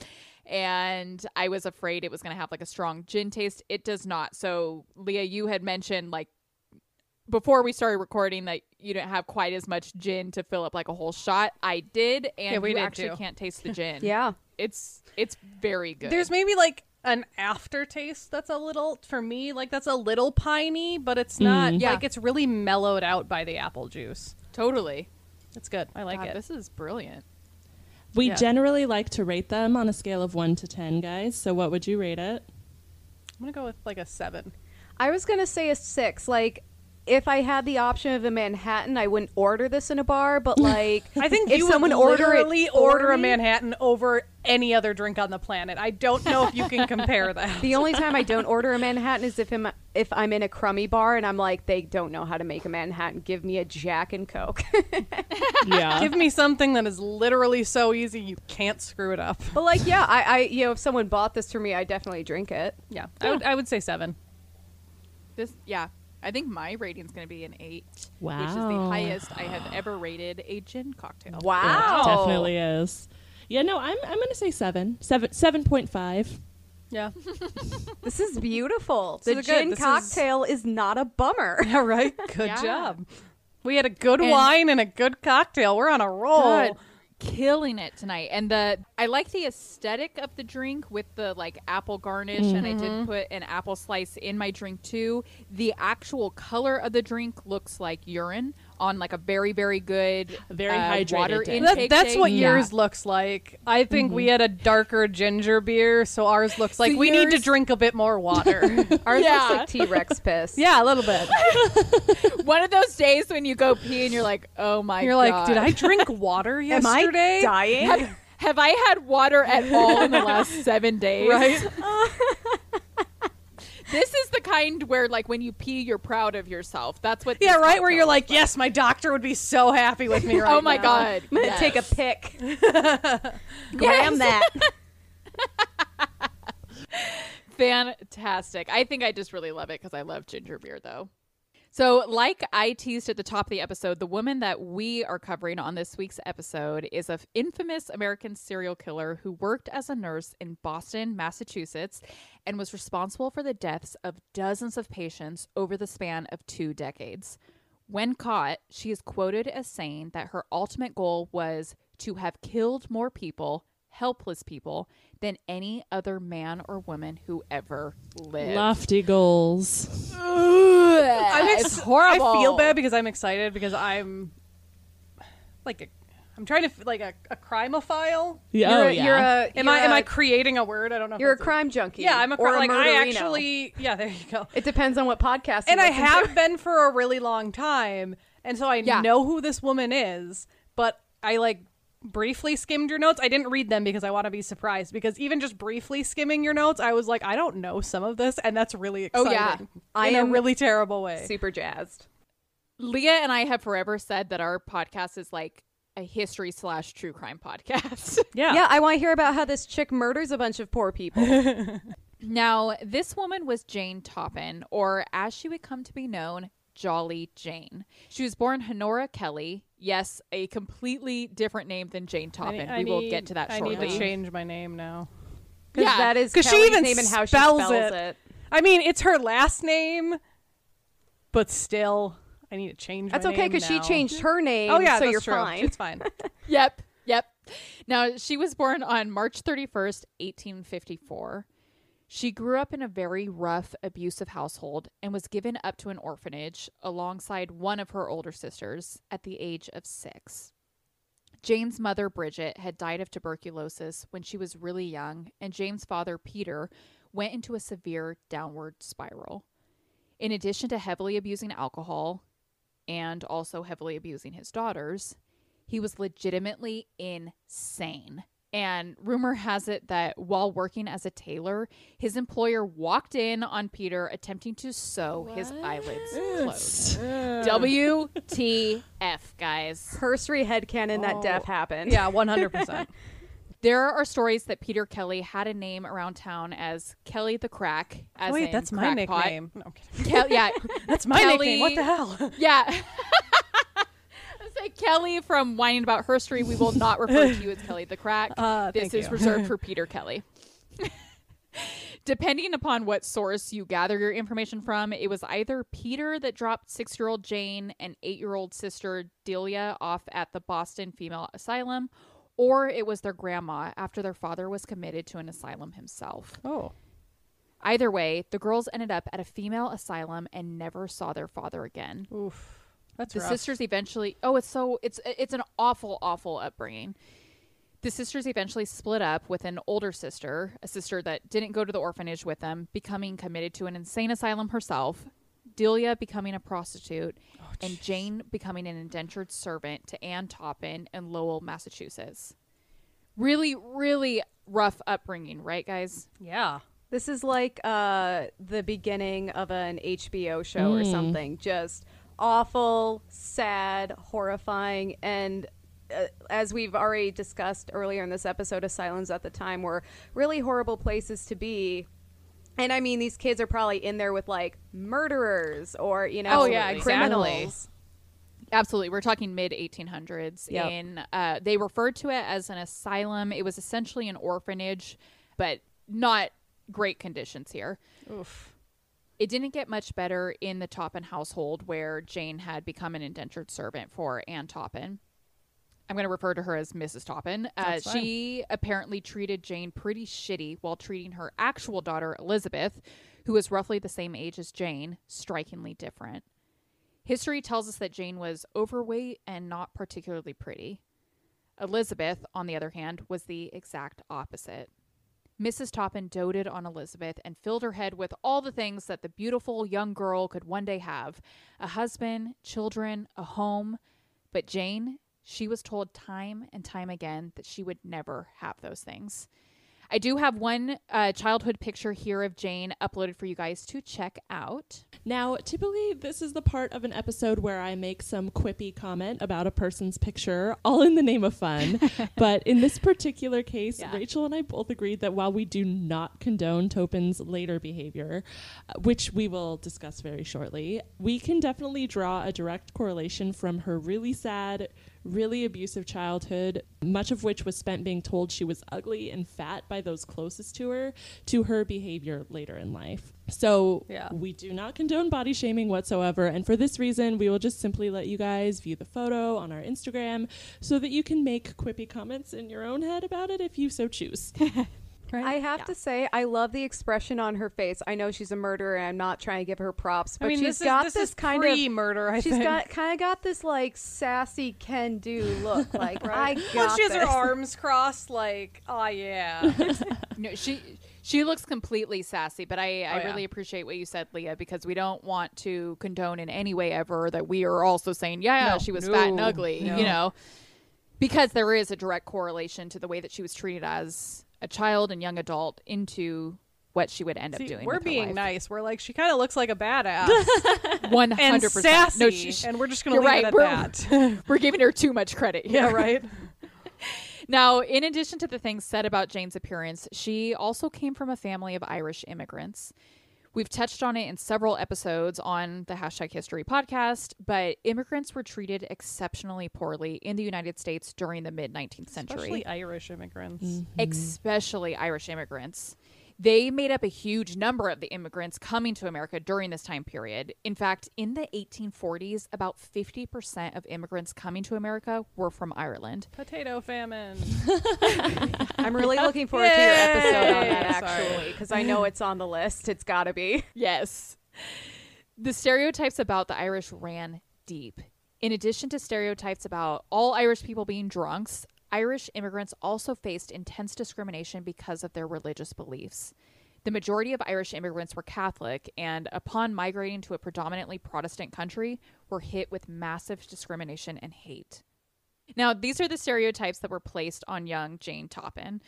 Speaker 3: And I was afraid it was going to have like a strong gin taste. It does not. So, Leah, you had mentioned like before we started recording that you didn't have quite as much gin to fill up like a whole shot. I did, and
Speaker 6: Yeah, we
Speaker 3: you
Speaker 6: did
Speaker 3: actually
Speaker 6: too.
Speaker 3: can't taste the (laughs) gin.
Speaker 5: Yeah.
Speaker 3: it's it's very good.
Speaker 6: There's maybe like an aftertaste that's a little for me like that's a little piney, but it's mm. not
Speaker 3: Yeah.
Speaker 6: like it's really mellowed out by the apple juice.
Speaker 3: totally
Speaker 6: It's good. I like
Speaker 3: God,
Speaker 6: it.
Speaker 3: This is brilliant.
Speaker 4: We
Speaker 6: Yeah.
Speaker 4: generally like to rate them on a scale of one to ten, guys. So, what would you rate it?
Speaker 6: I'm gonna go with like a seven.
Speaker 5: I was gonna say a six. Like, if I had the option of a Manhattan, I wouldn't order this in a bar. But (laughs) like,
Speaker 6: I think
Speaker 5: if
Speaker 6: you
Speaker 5: someone
Speaker 6: would
Speaker 5: order it
Speaker 6: literally
Speaker 5: for
Speaker 6: order a Manhattan over any other drink on the planet. I don't know if you can compare (laughs) that.
Speaker 5: The only time I don't (laughs) order a Manhattan is if I'm if I'm in a crummy bar and I'm like, they don't know how to make a Manhattan. Give me a Jack and Coke.
Speaker 4: Yeah.
Speaker 6: Give me something that is literally so easy you can't screw it up.
Speaker 5: but like, yeah, I, I you know, if someone bought this for me, I definitely drink it.
Speaker 6: Yeah, I would I would say seven.
Speaker 3: This yeah. I think my rating's going to be an eight, which is the highest I have ever rated a gin cocktail.
Speaker 5: Wow,
Speaker 4: It definitely is. Yeah, no, I'm I'm gonna say seven. Seven seven point five.
Speaker 6: Yeah, (laughs)
Speaker 5: This is beautiful.
Speaker 6: This
Speaker 5: the
Speaker 6: is
Speaker 5: gin
Speaker 6: This is-
Speaker 5: cocktail is... not a bummer. (laughs)
Speaker 6: all right. Good
Speaker 3: Yeah.
Speaker 6: job. We had a good
Speaker 3: And-
Speaker 6: wine and a good cocktail. We're on a roll.
Speaker 3: God, killing it tonight. And the I like the aesthetic of the drink with the like apple garnish, and I did mm-hmm. put an apple slice in my drink too. The actual color of the drink looks like urine on like a very very good
Speaker 4: Very
Speaker 3: uh,
Speaker 4: hydrated
Speaker 3: water
Speaker 4: day.
Speaker 6: That- that's
Speaker 3: day.
Speaker 6: what
Speaker 3: Yeah.
Speaker 6: yours looks like. I think we had a darker ginger beer, so ours looks like
Speaker 3: So
Speaker 6: we need to drink a bit more water. (laughs)
Speaker 5: Ours
Speaker 3: Yeah.
Speaker 5: looks like T Rex (laughs) piss.
Speaker 6: yeah, a little bit. (laughs)
Speaker 3: One of those days when you go pee and you're like, oh my
Speaker 6: You're
Speaker 3: god.
Speaker 6: like, did I drink water yesterday?
Speaker 5: Am
Speaker 6: yesterday?
Speaker 5: I dying?
Speaker 3: have, have I had water at all in the last seven days?
Speaker 6: Right.
Speaker 3: This is the kind where, like, when you pee, you're proud of yourself. That's what.
Speaker 6: Yeah, right. Where you're
Speaker 3: is
Speaker 6: like, yes, my doctor would be so happy with me (laughs) right now.
Speaker 3: oh my
Speaker 6: now.
Speaker 3: god!
Speaker 5: I'm gonna
Speaker 3: yes.
Speaker 5: take a pic. (laughs) Gram that. (laughs)
Speaker 3: Fantastic. I think I just really love it because I love ginger beer, though. So, like I teased at the top of the episode, the woman that we are covering on this week's episode is an infamous American serial killer who worked as a nurse in Boston, Massachusetts, and was responsible for the deaths of dozens of patients over the span of two decades. When caught, she is quoted as saying that her ultimate goal was to have killed more people, helpless people, than any other man or woman who ever lived.
Speaker 4: Lofty goals.
Speaker 6: I'm ex-
Speaker 3: it's horrible.
Speaker 6: I feel bad because I'm excited because I'm like a, I'm trying to like a, a crimeophile.
Speaker 4: Yeah,
Speaker 5: You're
Speaker 4: oh,
Speaker 5: a-
Speaker 4: yeah.
Speaker 5: you're a oh,
Speaker 6: Am
Speaker 5: you're
Speaker 6: I am
Speaker 5: a-
Speaker 6: I creating a word? I don't know. if
Speaker 5: You're a
Speaker 6: that's
Speaker 5: crime junkie.
Speaker 6: Yeah, I'm a
Speaker 5: or
Speaker 6: crime. Like I actually. Yeah, there you go.
Speaker 5: It depends on what podcast.
Speaker 6: and I
Speaker 5: listen to.
Speaker 6: have been for a really long time, and so I
Speaker 3: Yeah.
Speaker 6: know who this woman is. But I like briefly skimmed your notes. I didn't read them because I want to be surprised. Because even just briefly skimming your notes, I was like, I don't know some of this, and that's really
Speaker 3: oh,
Speaker 6: exciting. Oh, exciting.
Speaker 3: yeah.
Speaker 5: I
Speaker 6: in
Speaker 5: am
Speaker 6: a really terrible way.
Speaker 5: super jazzed.
Speaker 3: Leah and I have forever said that our podcast is like a history slash true crime podcast. (laughs)
Speaker 6: Yeah.
Speaker 5: Yeah, I want to hear about how this chick murders a bunch of poor people. (laughs)
Speaker 3: now, this woman was Jane Toppan, or as she would come to be known, Jolly Jane. She was born Honora Kelly. Yes, a completely different name than Jane Toppan.
Speaker 6: need- I
Speaker 3: we will
Speaker 6: need-
Speaker 3: get to that
Speaker 6: I
Speaker 3: shortly.
Speaker 6: need to change my name now.
Speaker 5: Because
Speaker 3: Yeah,
Speaker 5: that is
Speaker 6: 'cause she even
Speaker 5: name and how she
Speaker 6: spells
Speaker 5: spells
Speaker 6: it.
Speaker 5: it.
Speaker 6: I mean, it's her last name, but still, I need to change.
Speaker 5: That's okay because she changed her name.
Speaker 6: Oh yeah,
Speaker 5: so
Speaker 6: that's
Speaker 5: you're
Speaker 6: true.
Speaker 5: fine.
Speaker 6: It's fine. (laughs)
Speaker 3: Yep, yep. Now, she was born on March 31st, 1854. She grew up in a very rough, abusive household and was given up to an orphanage alongside one of her older sisters at the age of six. Jane's mother, Bridget, had died of tuberculosis when she was really young, and Jane's father, Peter, went into a severe downward spiral. In addition to heavily abusing alcohol and also heavily abusing his daughters, he was legitimately insane. And rumor has it that while working as a tailor, his employer walked in on Peter attempting to sew his eyelids closed. WTF, guys.
Speaker 5: Cursory headcanon that death oh. happened.
Speaker 6: yeah, one hundred percent. (laughs)
Speaker 3: There are stories that Peter Kelly had a name around town as Kelly the Crack. As
Speaker 6: Wait,
Speaker 3: in
Speaker 6: that's my nickname. No, I'm kidding.
Speaker 3: Kel- yeah, (laughs)
Speaker 6: That's my
Speaker 3: Kelly-
Speaker 6: nickname. What the hell?
Speaker 3: Yeah. (laughs) Kelly from whining about her street. We will not refer to you as Kelly the Crack. (laughs)
Speaker 6: Uh,
Speaker 3: this is
Speaker 6: you.
Speaker 3: reserved for (laughs) Peter Kelly. (laughs) Depending upon what source you gather your information from, it was either Peter that dropped six year old Jane and eight year old sister Delia off at the Boston Female Asylum, or it was their grandma after their father was committed to an asylum himself.
Speaker 6: Oh,
Speaker 3: Either way, the girls ended up at a female asylum and never saw their father again
Speaker 6: oof. That's
Speaker 3: the
Speaker 6: rough.
Speaker 3: sisters eventually oh it's so it's it's an awful awful upbringing the sisters eventually split up with an older sister a sister that didn't go to the orphanage with them becoming committed to an insane asylum herself delia becoming a prostitute and jane becoming an indentured servant to anne toppan in lowell massachusetts really really rough upbringing right guys
Speaker 6: Yeah.
Speaker 5: This is like uh, the beginning of an HBO show or something. Just awful, sad, horrifying, and uh, as we've already discussed earlier in this episode, asylums at the time were really horrible places to be. And I mean, these kids are probably in there with like murderers or you know,
Speaker 3: Oh, yeah,
Speaker 5: criminals.
Speaker 3: exactly. Absolutely. We're talking mid 1800s.
Speaker 5: Yep.
Speaker 3: In uh, they referred to it as an asylum. It was essentially an orphanage, but not great conditions here.
Speaker 6: Oof.
Speaker 3: It didn't get much better in the Toppan household where Jane had become an indentured servant for Anne Toppan. I'm going to refer to her as Mrs. Toppan. Uh, she apparently treated Jane pretty shitty while treating her actual daughter, Elizabeth, who was roughly the same age as Jane, strikingly different. History tells us that Jane was overweight and not particularly pretty. Elizabeth, on the other hand, was the exact opposite. Mrs. Toppan doted on Elizabeth and filled her head with all the things that the beautiful young girl could one day have a husband, children, a home. But Jane, she was told time and time again that she would never have those things. I do have one uh, childhood picture here of Jane uploaded for you guys to check out.
Speaker 4: Now, typically, this is the part of an episode where I make some quippy comment about a person's picture, all in the name of fun. (laughs) but in this particular case,
Speaker 3: Yeah.
Speaker 4: Rachel and I both agreed that while we do not condone Toppan's later behavior, uh, which we will discuss very shortly, we can definitely draw a direct correlation from her really sad, really abusive childhood, much of which was spent being told she was ugly and fat by those closest to her, to her behavior later in life. So
Speaker 6: Yeah.
Speaker 4: we do not condone body shaming whatsoever. And for this reason, we will just simply let you guys view the photo on our Instagram so that you can make quippy comments in your own head about it if you so choose. (laughs)
Speaker 5: I have to say, I love the expression on her face. I know she's a murderer, and I'm not trying to give her props, but
Speaker 6: I mean,
Speaker 5: she's
Speaker 6: this
Speaker 5: got
Speaker 6: is,
Speaker 5: this,
Speaker 6: this is
Speaker 5: kind of
Speaker 6: pre-murder. I
Speaker 5: she's
Speaker 6: think.
Speaker 5: got kind of got this like sassy can do look. (laughs) Like I got
Speaker 6: well, she has
Speaker 5: this.
Speaker 6: her arms crossed, like, oh yeah. (laughs)
Speaker 3: No, she she looks completely sassy, but I, I
Speaker 6: Oh, yeah.
Speaker 3: really appreciate what you said, Leah, because we don't want to condone in any way ever that we are also saying, yeah,
Speaker 6: No.
Speaker 3: she was fat and ugly,
Speaker 6: No.
Speaker 3: you know, because there is a direct correlation to the way that she was treated as a child and young adult into what she would end
Speaker 6: See,
Speaker 3: up doing.
Speaker 6: we're being nice. We're like, she kind of looks like a badass (laughs) (laughs)
Speaker 3: hundred percent.
Speaker 6: sassy,
Speaker 3: No, she, she-
Speaker 6: and we're just gonna leave
Speaker 3: right.
Speaker 6: it
Speaker 3: We're-
Speaker 6: that. (laughs)
Speaker 3: we're giving her too much credit. Here.
Speaker 6: yeah, right.
Speaker 3: Now, in addition to the things said about Jane's appearance, she also came from a family of Irish immigrants. We've touched on it in several episodes on the hashtag history podcast, but immigrants were treated exceptionally poorly in the United States during the mid 19th century,
Speaker 6: Especially Irish immigrants.
Speaker 3: Mm-hmm. especially Irish immigrants. They made up a huge number of the immigrants coming to America during this time period. In fact, in the 1840s, about 50% of immigrants coming to America were from Ireland.
Speaker 6: Potato famine. (laughs)
Speaker 5: I'm really looking forward to your episode on that actually, because I know it's on the list. It's got to be.
Speaker 3: Yes. The stereotypes about the Irish ran deep. In addition to stereotypes about all Irish people being drunks, Irish immigrants also faced intense discrimination because of their religious beliefs. The majority of Irish immigrants were Catholic, and upon migrating to a predominantly Protestant country, were hit with massive discrimination and hate. Now, these are the stereotypes that were placed on young Jane Toppan.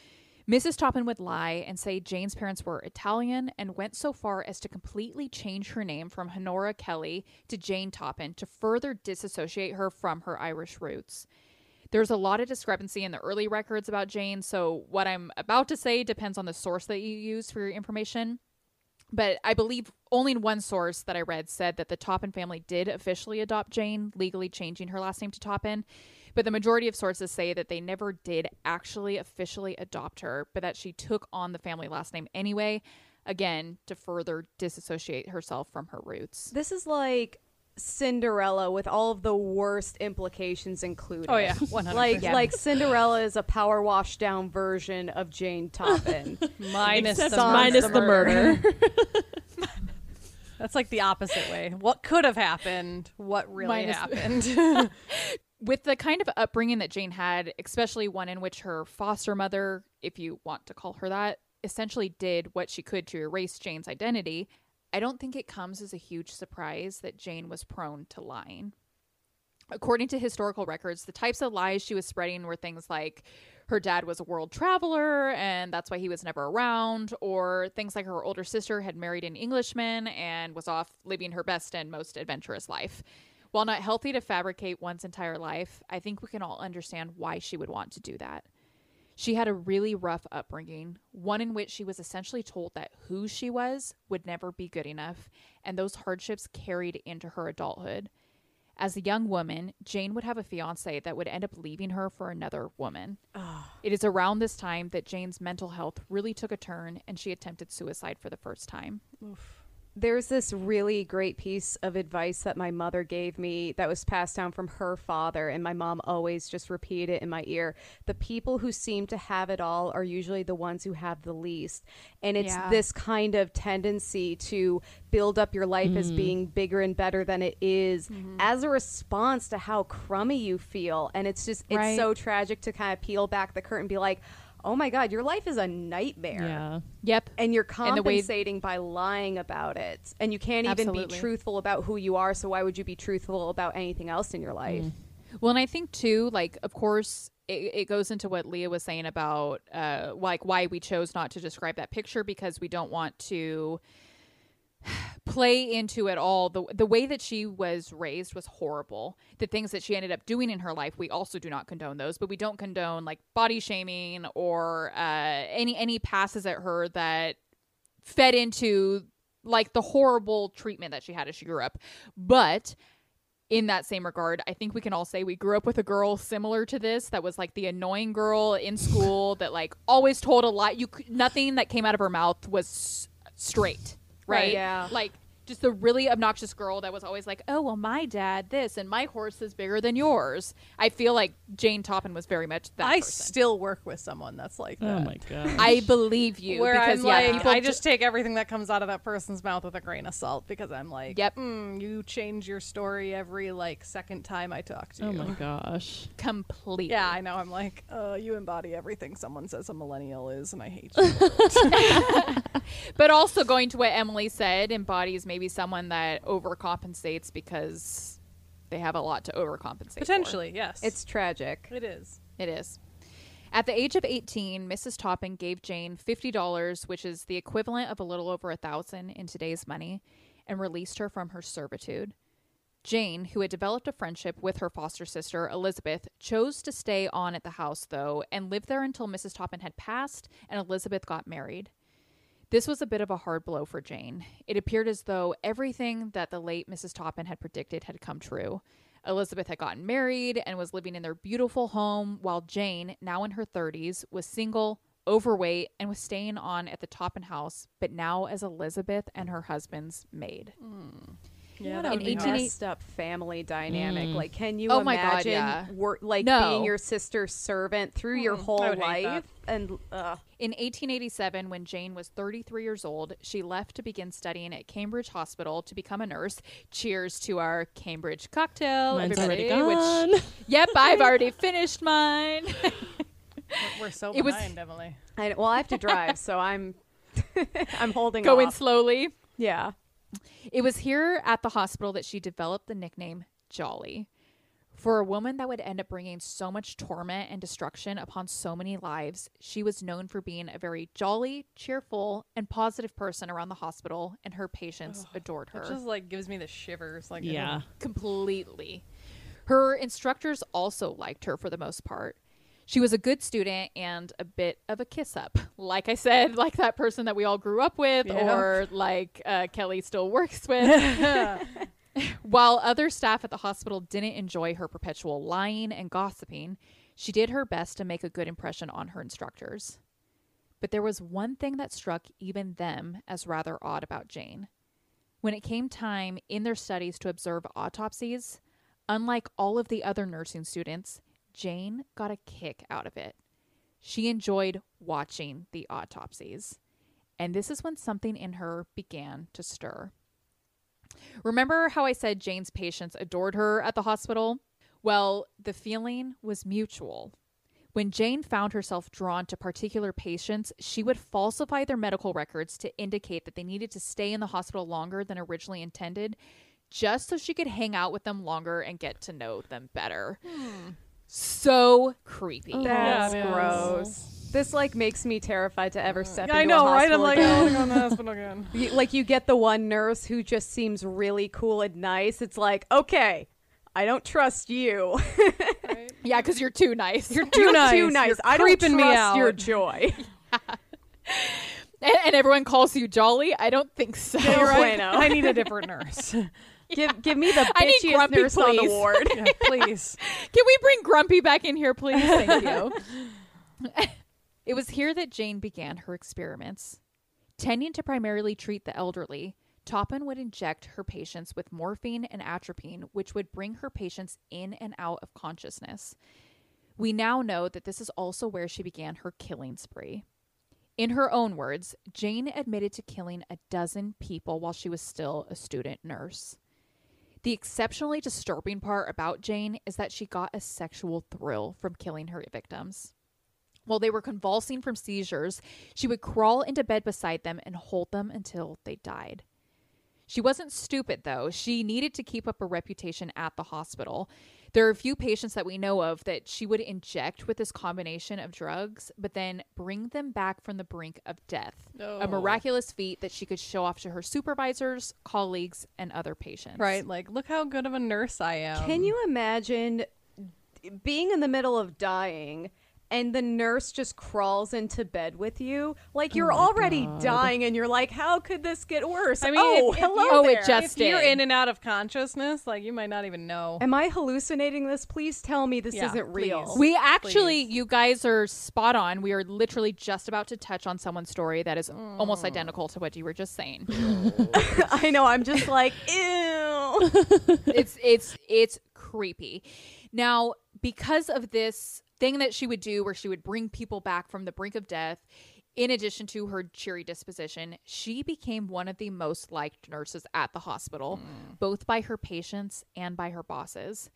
Speaker 3: Mrs. Toppan would lie and say Jane's parents were Italian and went so far as to completely change her name from Honora Kelly to Jane Toppan to further disassociate her from her Irish roots. There's a lot of discrepancy in the early records about Jane, so what I'm about to say depends on the source that you use for your information. But I believe only one source that I read said that the Toppan family did officially adopt Jane, legally changing her last name to Toppan. But the majority of sources say that they never did actually officially adopt her, but that she took on the family last name anyway, again, to further disassociate herself from her roots.
Speaker 5: This is like Cinderella with all of the worst implications included.
Speaker 6: Oh yeah, one hundred
Speaker 5: Like
Speaker 6: percent.
Speaker 5: like Cinderella is a power washed down version of Jane Toppan. (laughs)
Speaker 6: minus the
Speaker 4: minus
Speaker 6: murder.
Speaker 4: the (laughs) murder.
Speaker 6: That's like the opposite way. What could have happened? What really
Speaker 3: Minus-
Speaker 6: happened? (laughs)
Speaker 3: with the kind of upbringing that Jane had, especially one in which her foster mother, if you want to call her that, essentially did what she could to erase Jane's identity, I don't think it comes as a huge surprise that Jane was prone to lying. According to historical records, the types of lies she was spreading were things like her dad was a world traveler and that's why he was never around, or things like her older sister had married an Englishman and was off living her best and most adventurous life. While not healthy to fabricate one's entire life, I think we can all understand why she would want to do that. She had a really rough upbringing, one in which she was essentially told that who she was would never be good enough, and those hardships carried into her adulthood. As a young woman, Jane would have a fiance that would end up leaving her for another woman. Ah. It is around this time that Jane's mental health really took a turn and she attempted suicide for the first time.
Speaker 5: There's this really great piece of advice that my mother gave me that was passed down from her father, and my mom always just repeated it in my ear. The people who seem to have it all are usually the ones who have the least. And it's
Speaker 3: Yeah.
Speaker 5: this kind of tendency to build up your life as mm. being bigger and better than it is mm-hmm. as a response to how crummy you feel. And it's just, it's
Speaker 3: Right.
Speaker 5: so tragic to kind of peel back the curtain and be like, oh my God, your life is a nightmare.
Speaker 4: Yeah.
Speaker 3: Yep.
Speaker 5: and you're
Speaker 3: And the way-
Speaker 5: compensating by lying about it. And you can't even be truthful about who you are so why would you be truthful about anything else in your life?
Speaker 3: Well, and I think too, like, of course, it, it goes into what Leah was saying about uh, like why we chose not to describe that picture because we don't want to play into it all. The the way that she was raised was horrible. The things that she ended up doing in her life we also do not condone those but we don't condone like body shaming or uh, any any passes at her that fed into like the horrible treatment that she had as she grew up. But in that same regard, I think we can all say we grew up with a girl similar to this that was like the annoying girl in school that like always told a lie. You nothing that came out of her mouth was straight, right?
Speaker 5: Yeah.
Speaker 3: Like just the really obnoxious girl that was always like, "Oh, well, my dad this and my horse is bigger than yours." I feel like Jane Toppan was very much that
Speaker 6: I
Speaker 3: person.
Speaker 6: still work with someone that's like that.
Speaker 4: Oh my god.
Speaker 3: I believe you
Speaker 6: Where
Speaker 3: because
Speaker 6: I'm
Speaker 3: yeah,
Speaker 6: like,
Speaker 3: people
Speaker 6: I
Speaker 3: ju-
Speaker 6: just take everything that comes out of that person's mouth with a grain of salt because I'm like,
Speaker 3: Yep.
Speaker 6: mm, you change your story every like second time I talk to
Speaker 4: oh
Speaker 6: you.
Speaker 4: Oh my gosh.
Speaker 3: completely.
Speaker 6: Yeah, I know. I'm like, uh, you embody everything someone says a millennial is, and I hate you. (laughs) (laughs)
Speaker 3: But also going to what Emily said embodies maybe someone that overcompensates because they have a lot to overcompensate. for.
Speaker 6: Potentially, yes.
Speaker 5: It's tragic.
Speaker 6: it is.
Speaker 3: It is. At the age of 18, Mrs. Toppan gave Jane $50, which is the equivalent of a little over a thousand in today's money, and released her from her servitude. Jane, who had developed a friendship with her foster sister, Elizabeth, chose to stay on at the house, though, and lived there until Mrs. Toppan had passed and Elizabeth got married. This was a bit of a hard blow for Jane. It appeared as though everything that the late Mrs. Toppan had predicted had come true. Elizabeth had gotten married and was living in their beautiful home, while Jane, now in her 30s, was single, overweight, and was staying on at the Toppan house, but now as Elizabeth and her husband's maid. Hmm.
Speaker 6: Yeah,
Speaker 5: What
Speaker 6: that
Speaker 5: a
Speaker 6: would be hard.
Speaker 5: messed up family dynamic.
Speaker 4: Mm.
Speaker 5: Like, can you
Speaker 3: Oh my God,
Speaker 5: imagine
Speaker 3: yeah.
Speaker 5: wor- like
Speaker 3: No.
Speaker 5: being your sister's servant through your
Speaker 6: Mm, I
Speaker 5: whole
Speaker 6: would hate that.
Speaker 5: life? And uh,
Speaker 3: In 1887, when Jane was 33 years old, she left to begin studying at Cambridge Hospital to become a nurse. Cheers to our Cambridge cocktail.
Speaker 4: Mine's
Speaker 3: everybody,
Speaker 4: already gone.
Speaker 3: Which, (laughs) yep, I've already finished mine.
Speaker 6: We're, (laughs) we're so
Speaker 3: It was-
Speaker 6: behind, Emily.
Speaker 5: I, well, I have to drive, so I'm (laughs) I'm holding
Speaker 3: Going
Speaker 5: off.
Speaker 3: slowly.
Speaker 5: Yeah.
Speaker 3: It was here at the hospital that she developed the nickname Jolly. For a woman that would end up bringing so much torment and destruction upon so many lives, she was known for being a very jolly, cheerful, and positive person around the hospital, and her patients adored her
Speaker 6: It just like gives me the shivers. Like,
Speaker 4: Yeah. (laughs)
Speaker 3: completely. Her instructors also liked her for the most part. She was a good student and a bit of a kiss up. Like I said, (laughs) like that person that we all grew up with,
Speaker 6: Yeah.
Speaker 3: or like uh, Kelly still works (laughs) with. (laughs) While other staff at the hospital didn't enjoy her perpetual lying and gossiping, she did her best to make a good impression on her instructors. But there was one thing that struck even them as rather odd about Jane. When it came time in their studies to observe autopsies, unlike all of the other nursing students, Jane got a kick out of it. She enjoyed watching the autopsies. And this is when something in her began to stir. Remember how I said Jane's patients adored her at the hospital? Well, the feeling was mutual. When Jane found herself drawn to particular patients, she would falsify their medical records to indicate that they needed to stay in the hospital longer than originally intended, just so she could hang out with them longer and get to know them better. Hmm. So creepy.
Speaker 5: That's
Speaker 6: Yeah,
Speaker 5: gross. This like makes me terrified to ever step
Speaker 6: I
Speaker 5: into
Speaker 6: know,
Speaker 5: a
Speaker 6: right? I'm
Speaker 5: hospital
Speaker 6: like, oh,
Speaker 5: again.
Speaker 6: oh, I'm going to the hospital (laughs) again.
Speaker 5: You, like you get the one nurse who just seems really cool and nice. It's like, okay, I don't trust you. (laughs)
Speaker 3: Yeah, because you're too nice.
Speaker 6: You're (laughs) too
Speaker 5: You're
Speaker 6: nice.
Speaker 5: too nice.
Speaker 6: You're
Speaker 5: I don't
Speaker 6: creeping
Speaker 5: trust
Speaker 6: me out.
Speaker 5: your joy.
Speaker 3: and, and everyone calls you jolly. I don't think so.
Speaker 5: No
Speaker 6: Right? I need a different nurse.
Speaker 5: Give give me the (laughs)
Speaker 3: I need
Speaker 5: bitchiest
Speaker 3: grumpy,
Speaker 5: nurse on the
Speaker 3: please.
Speaker 5: ward. (laughs)
Speaker 6: yeah, please. (laughs)
Speaker 3: Can we bring Grumpy back in here, please? Thank you. it was here that Jane began her experiments. Tending to primarily treat the elderly, Toppan would inject her patients with morphine and atropine, which would bring her patients in and out of consciousness. We now know that this is also where she began her killing spree. In her own words, Jane admitted to killing a dozen people while she was still a student nurse. The exceptionally disturbing part about Jane is that she got a sexual thrill from killing her victims. While they were convulsing from seizures, she would crawl into bed beside them and hold them until they died. She wasn't stupid, though. She needed to keep up a reputation at the hospital. There are a few patients that we know of that she would inject with this combination of drugs, but then bring them back from the brink of death. A miraculous feat that she could show off to her supervisors, colleagues, and other patients.
Speaker 6: Right, like look how good of a nurse I am.
Speaker 5: Can you imagine being in the middle of dying and the nurse just crawls into bed with you? Like you're oh already dying and you're like, how could this get worse?
Speaker 6: I mean,
Speaker 5: oh,
Speaker 6: if- if
Speaker 5: hello
Speaker 6: you-
Speaker 3: Oh, it just
Speaker 6: if you're in and out of consciousness, like you might not even know.
Speaker 5: Am I hallucinating this? Please tell me this
Speaker 6: Yeah,
Speaker 5: isn't real.
Speaker 6: please.
Speaker 3: We actually,
Speaker 6: Please.
Speaker 3: you guys are spot on. We are literally just about to touch on someone's story that is almost identical to what you were just saying. (laughs)
Speaker 5: I know. I'm just like, (laughs) ew.
Speaker 3: it's it's it's creepy. Now, because of this thing that she would do where she would bring people back from the brink of death, in addition to her cheery disposition, she became one of the most liked nurses at the hospital, mm. both by her patients and by her bosses.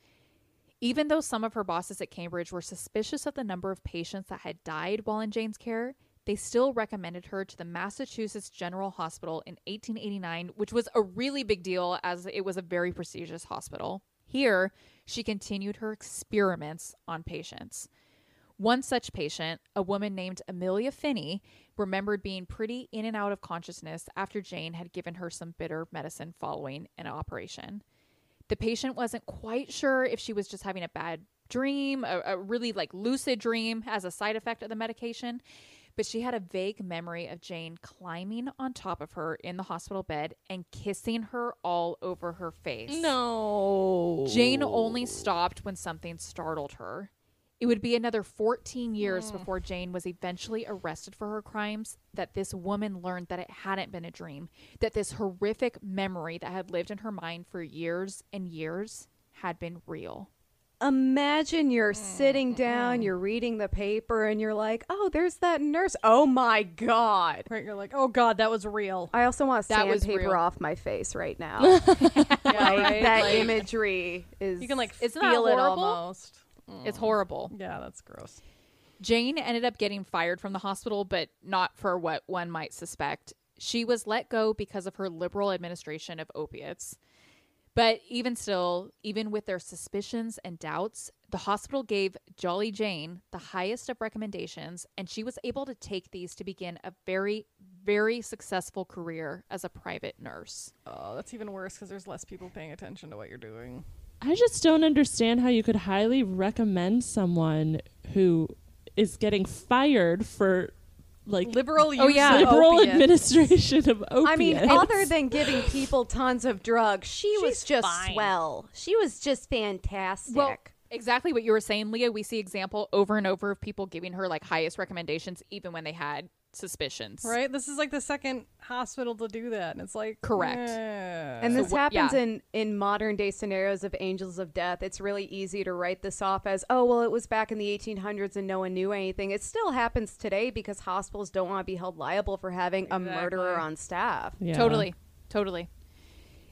Speaker 3: Even though some of her bosses at Cambridge were suspicious of the number of patients that had died while in Jane's care, they still recommended her to the Massachusetts General Hospital in 1889, which was a really big deal as it was a very prestigious hospital. Here, she continued her experiments on patients. One such patient, a woman named Amelia Finney, remembered being pretty in and out of consciousness after Jane had given her some bitter medicine following an operation. The patient wasn't quite sure if she was just having a bad dream, a, a really like lucid dream as a side effect of the medication, but she had a vague memory of Jane climbing on top of her in the hospital bed and kissing her all over her face.
Speaker 4: No.
Speaker 3: Jane only stopped when something startled her. It would be another 14 years hmm. before Jane was eventually arrested for her crimes that this woman learned that it hadn't been a dream, that this horrific memory that had lived in her mind for years and years had been real.
Speaker 5: Imagine you're sitting mm-hmm. down, you're reading the paper, and you're like, oh, there's that nurse. Oh my God.
Speaker 6: Right, you're like, oh god, that was real.
Speaker 5: I also want
Speaker 3: That was
Speaker 5: sandpaper
Speaker 3: real.
Speaker 5: off my face right now. (laughs) like,
Speaker 6: right?
Speaker 5: that
Speaker 6: Like-
Speaker 5: imagery is.
Speaker 6: You can like
Speaker 3: Isn't that
Speaker 6: feel it
Speaker 3: horrible?
Speaker 6: almost. Mm.
Speaker 3: It's horrible.
Speaker 6: Yeah, that's gross.
Speaker 3: Jane ended up getting fired from the hospital, but not for what one might suspect. She was let go because of her liberal administration of opiates. But even still, even with their suspicions and doubts, the hospital gave Jolly Jane the highest of recommendations, and she was able to take these to begin a very, very successful career as a private nurse.
Speaker 6: Oh, that's even worse because there's less people paying attention to what you're doing.
Speaker 4: I just don't understand how you could highly recommend someone who is getting fired for like
Speaker 6: Liberal use
Speaker 3: Oh, yeah.
Speaker 4: liberal
Speaker 6: opiates.
Speaker 4: administration of opiates.
Speaker 5: I mean, other than giving people tons of drugs, she was just
Speaker 6: fine.
Speaker 5: swell. She was just fantastic.
Speaker 3: Well, exactly what you were saying, Leah. We see example over and over of people giving her like highest recommendations, even when they had suspicions.
Speaker 6: Right? This is like the second hospital to do that. And it's like
Speaker 3: Correct.
Speaker 6: eh.
Speaker 5: and this
Speaker 3: wh-
Speaker 5: happens
Speaker 3: yeah.
Speaker 5: in in modern day scenarios of angels of death. It's really easy to write this off as, oh well, it was back in the 1800s and no one knew anything. It still happens today because hospitals don't want to be held liable for having a murderer on staff.
Speaker 4: Yeah.
Speaker 3: Totally. Totally.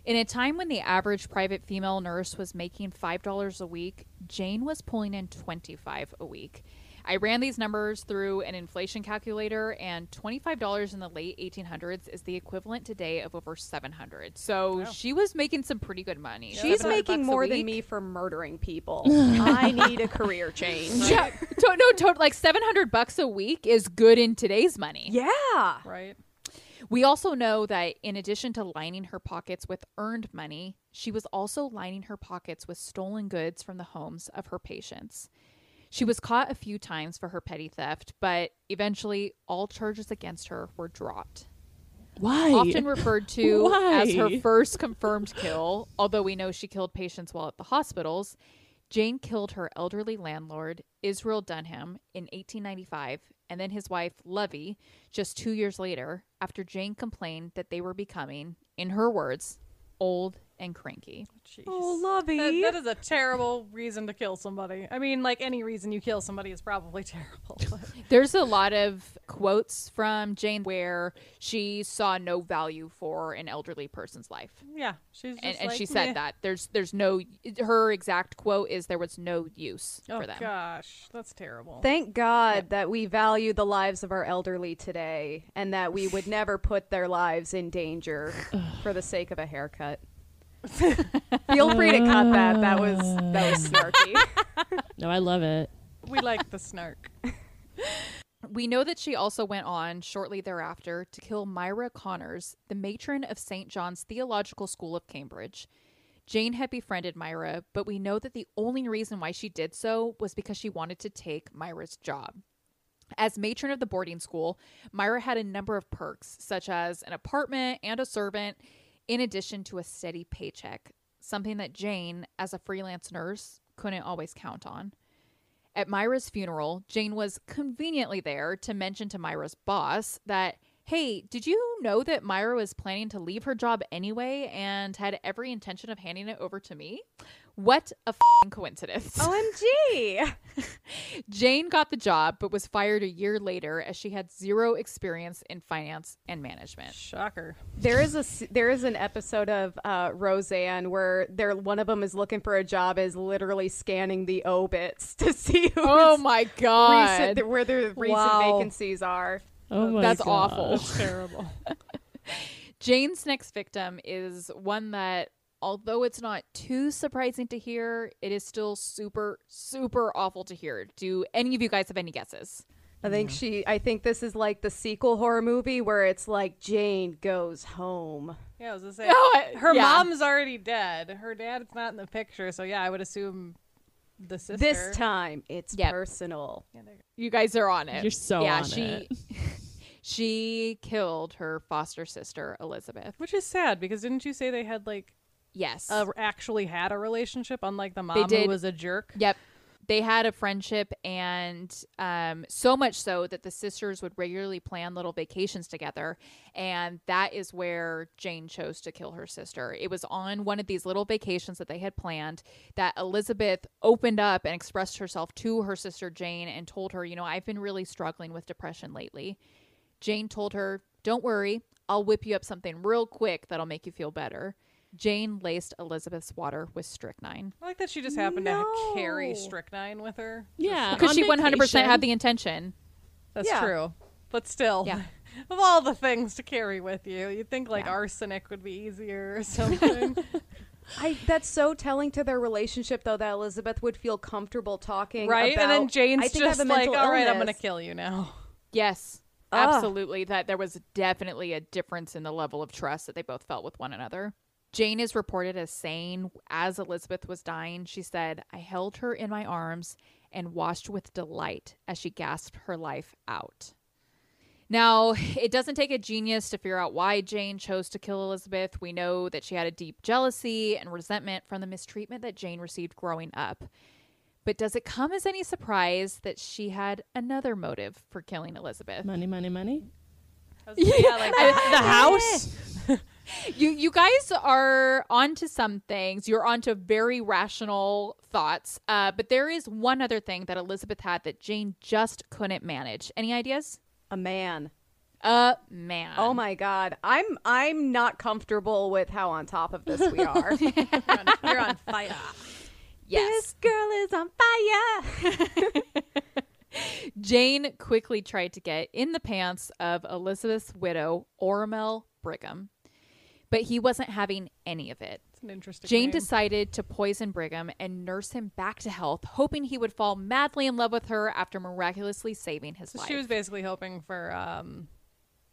Speaker 3: In a time when the average private female nurse was making $5 a week, Jane was pulling in 25 a week. I ran these numbers through an inflation calculator and $25 in the late 1800s is the equivalent today of over 700. So she was making some pretty good money.
Speaker 5: She's making more than me for murdering people. (laughs) I need a career change. (laughs)
Speaker 3: Yeah, to- no, to- like 700 bucks a week is good in today's money.
Speaker 5: Yeah.
Speaker 6: Right?
Speaker 3: We also know that in addition to lining her pockets with earned money, she was also lining her pockets with stolen goods from the homes of her patients. She was caught a few times for her petty theft, but eventually all charges against her were dropped.
Speaker 4: Why?
Speaker 3: Often referred to (laughs) as her first confirmed kill, although we know she killed patients while at the hospitals, Jane killed her elderly landlord, Israel Dunham, in 1895, and then his wife, Lovey, just two years later, after Jane complained that they were becoming, in her words, old and cranky.
Speaker 6: Jeez.
Speaker 5: Oh, lovey.
Speaker 6: That, that is a terrible reason to kill somebody. I mean, like any reason you kill somebody is probably (laughs) terrible. (laughs)
Speaker 3: There's a lot of quotes from Jane where she saw no value for an elderly person's life.
Speaker 6: yeah, she's just
Speaker 3: And, and
Speaker 6: like,
Speaker 3: she said
Speaker 6: "Meh."
Speaker 3: that there's there's no her exact quote is there was no use
Speaker 6: Oh
Speaker 3: for them.
Speaker 6: Oh gosh, that's terrible.
Speaker 5: Thank God that we value the lives of our elderly today and that we would never put their lives in danger (sighs) for the sake of a haircut. (laughs) Feel free to cut that. That was that was snarky. (laughs)
Speaker 4: No, I love it.
Speaker 6: we like the snark.
Speaker 3: We know that she also went on shortly thereafter to kill Myra Connors, the matron of St. John's Theological School of Cambridge. Jane had befriended Myra, but we know that the only reason why she did so was because she wanted to take Myra's job. As matron of the boarding school, Myra had a number of perks, such as an apartment and a servant, in addition to a steady paycheck, something that Jane, as a freelance nurse, couldn't always count on. At Myra's funeral, Jane was conveniently there to mention to Myra's boss that, hey, did you know that Myra was planning to leave her job anyway and had every intention of handing it over to me? What a fing coincidence. (laughs)
Speaker 5: OMG. (laughs)
Speaker 3: Jane got the job but was fired a year later as she had zero experience in finance and management.
Speaker 6: Shocker.
Speaker 5: There is a there is an episode of uh, Roseanne where there one of them is looking for a job is literally scanning the obits to (laughs) see who's
Speaker 3: Oh my god.
Speaker 5: recent, where the recent
Speaker 6: Wow.
Speaker 5: vacancies are.
Speaker 4: Oh my
Speaker 3: That's
Speaker 4: God.
Speaker 3: awful.
Speaker 6: Terrible.
Speaker 3: Jane's next victim is one that, although it's not too surprising to hear, it is still super, super awful to hear. Do any of you guys have any guesses?
Speaker 5: I think she. I think this is like the sequel horror movie where it's like Jane goes home.
Speaker 6: Yeah, I was gonna say
Speaker 3: No, I-
Speaker 6: her
Speaker 3: yeah.
Speaker 6: mom's already dead. Her dad's not in the picture, so yeah, I would assume the sister.
Speaker 5: This time it's
Speaker 3: Yep.
Speaker 5: personal.
Speaker 6: Yeah, you
Speaker 3: You guys are on it.
Speaker 4: You're so
Speaker 3: yeah.
Speaker 4: on
Speaker 3: she
Speaker 4: it. (laughs)
Speaker 3: she killed her foster sister Elizabeth.
Speaker 6: Which is sad because didn't you say they had like
Speaker 3: Yes.
Speaker 6: uh, actually had a relationship, unlike the mom
Speaker 3: did.
Speaker 6: who was a jerk?
Speaker 3: Yep. They had a friendship, and um, so much so that the sisters would regularly plan little vacations together. And that is where Jane chose to kill her sister. It was on one of these little vacations that they had planned that Elizabeth opened up and expressed herself to her sister Jane and told her, You know, I've been really struggling with depression lately. Jane told her, Don't worry, I'll whip you up something real quick that'll make you feel better. Jane laced Elizabeth's water with strychnine.
Speaker 6: I like that she just happened to carry strychnine with her.
Speaker 4: Yeah,
Speaker 3: Because she 100% had the intention.
Speaker 6: That's
Speaker 5: Yeah.
Speaker 6: true. But still,
Speaker 3: Yeah. (laughs)
Speaker 6: of all the things to carry with you, you'd think like
Speaker 3: Yeah.
Speaker 6: arsenic would be easier or (laughs) something.
Speaker 5: I that's so telling to their relationship though that Elizabeth would feel comfortable talking
Speaker 6: right? And then Jane's
Speaker 5: I think I have
Speaker 6: just like,
Speaker 5: mental
Speaker 6: all right, I'm going to kill you now.
Speaker 3: Yes,
Speaker 5: Ugh.
Speaker 3: absolutely. That there was definitely a difference in the level of trust that they both felt with one another. Jane is reported as saying, as Elizabeth was dying, she said, I held her in my arms and watched with delight as she gasped her life out. Now, it doesn't take a genius to figure out why Jane chose to kill Elizabeth. We know that she had a deep jealousy and resentment from the mistreatment that Jane received growing up. But does it come as any surprise that she had another motive for killing Elizabeth?
Speaker 4: Money, money, money.
Speaker 6: yeah, like (laughs) the, the (laughs) house. (laughs)
Speaker 3: You you guys are onto some things. You're onto very rational thoughts. Uh, but there is one other thing that Elizabeth had that Jane just couldn't manage. Any ideas?
Speaker 5: a man.
Speaker 3: Uh, man.
Speaker 5: Oh my god. I'm I'm not comfortable with how on top of this we are. (laughs)
Speaker 6: You're on, you're on fire.
Speaker 3: yes.
Speaker 5: This girl is on fire. (laughs)
Speaker 3: Jane quickly tried to get in the pants of Elizabeth's widow, Ormel Brigham, but he wasn't having any of it.
Speaker 6: It's an interesting.
Speaker 3: Jane
Speaker 6: name.
Speaker 3: decided to poison Brigham and nurse him back to health, hoping he would fall madly in love with her after miraculously saving his
Speaker 6: So
Speaker 3: life.
Speaker 6: she was basically hoping for um,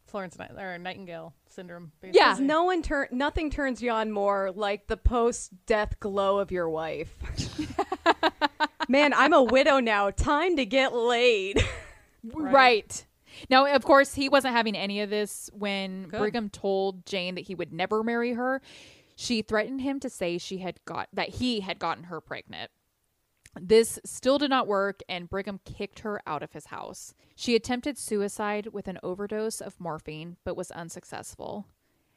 Speaker 6: Florence Night- or Nightingale syndrome. Basically.
Speaker 3: Yeah.
Speaker 5: no one turn nothing turns you on more like the post death glow of your wife. (laughs) Man, I'm a widow now. Time to get laid.
Speaker 3: right. Now, of course, he wasn't having any of this when
Speaker 6: Good.
Speaker 3: Brigham told Jane that he would never marry her. She threatened him to say she had got that he had gotten her pregnant. This still did not work, and Brigham kicked her out of his house. She attempted suicide with an overdose of morphine, but was unsuccessful.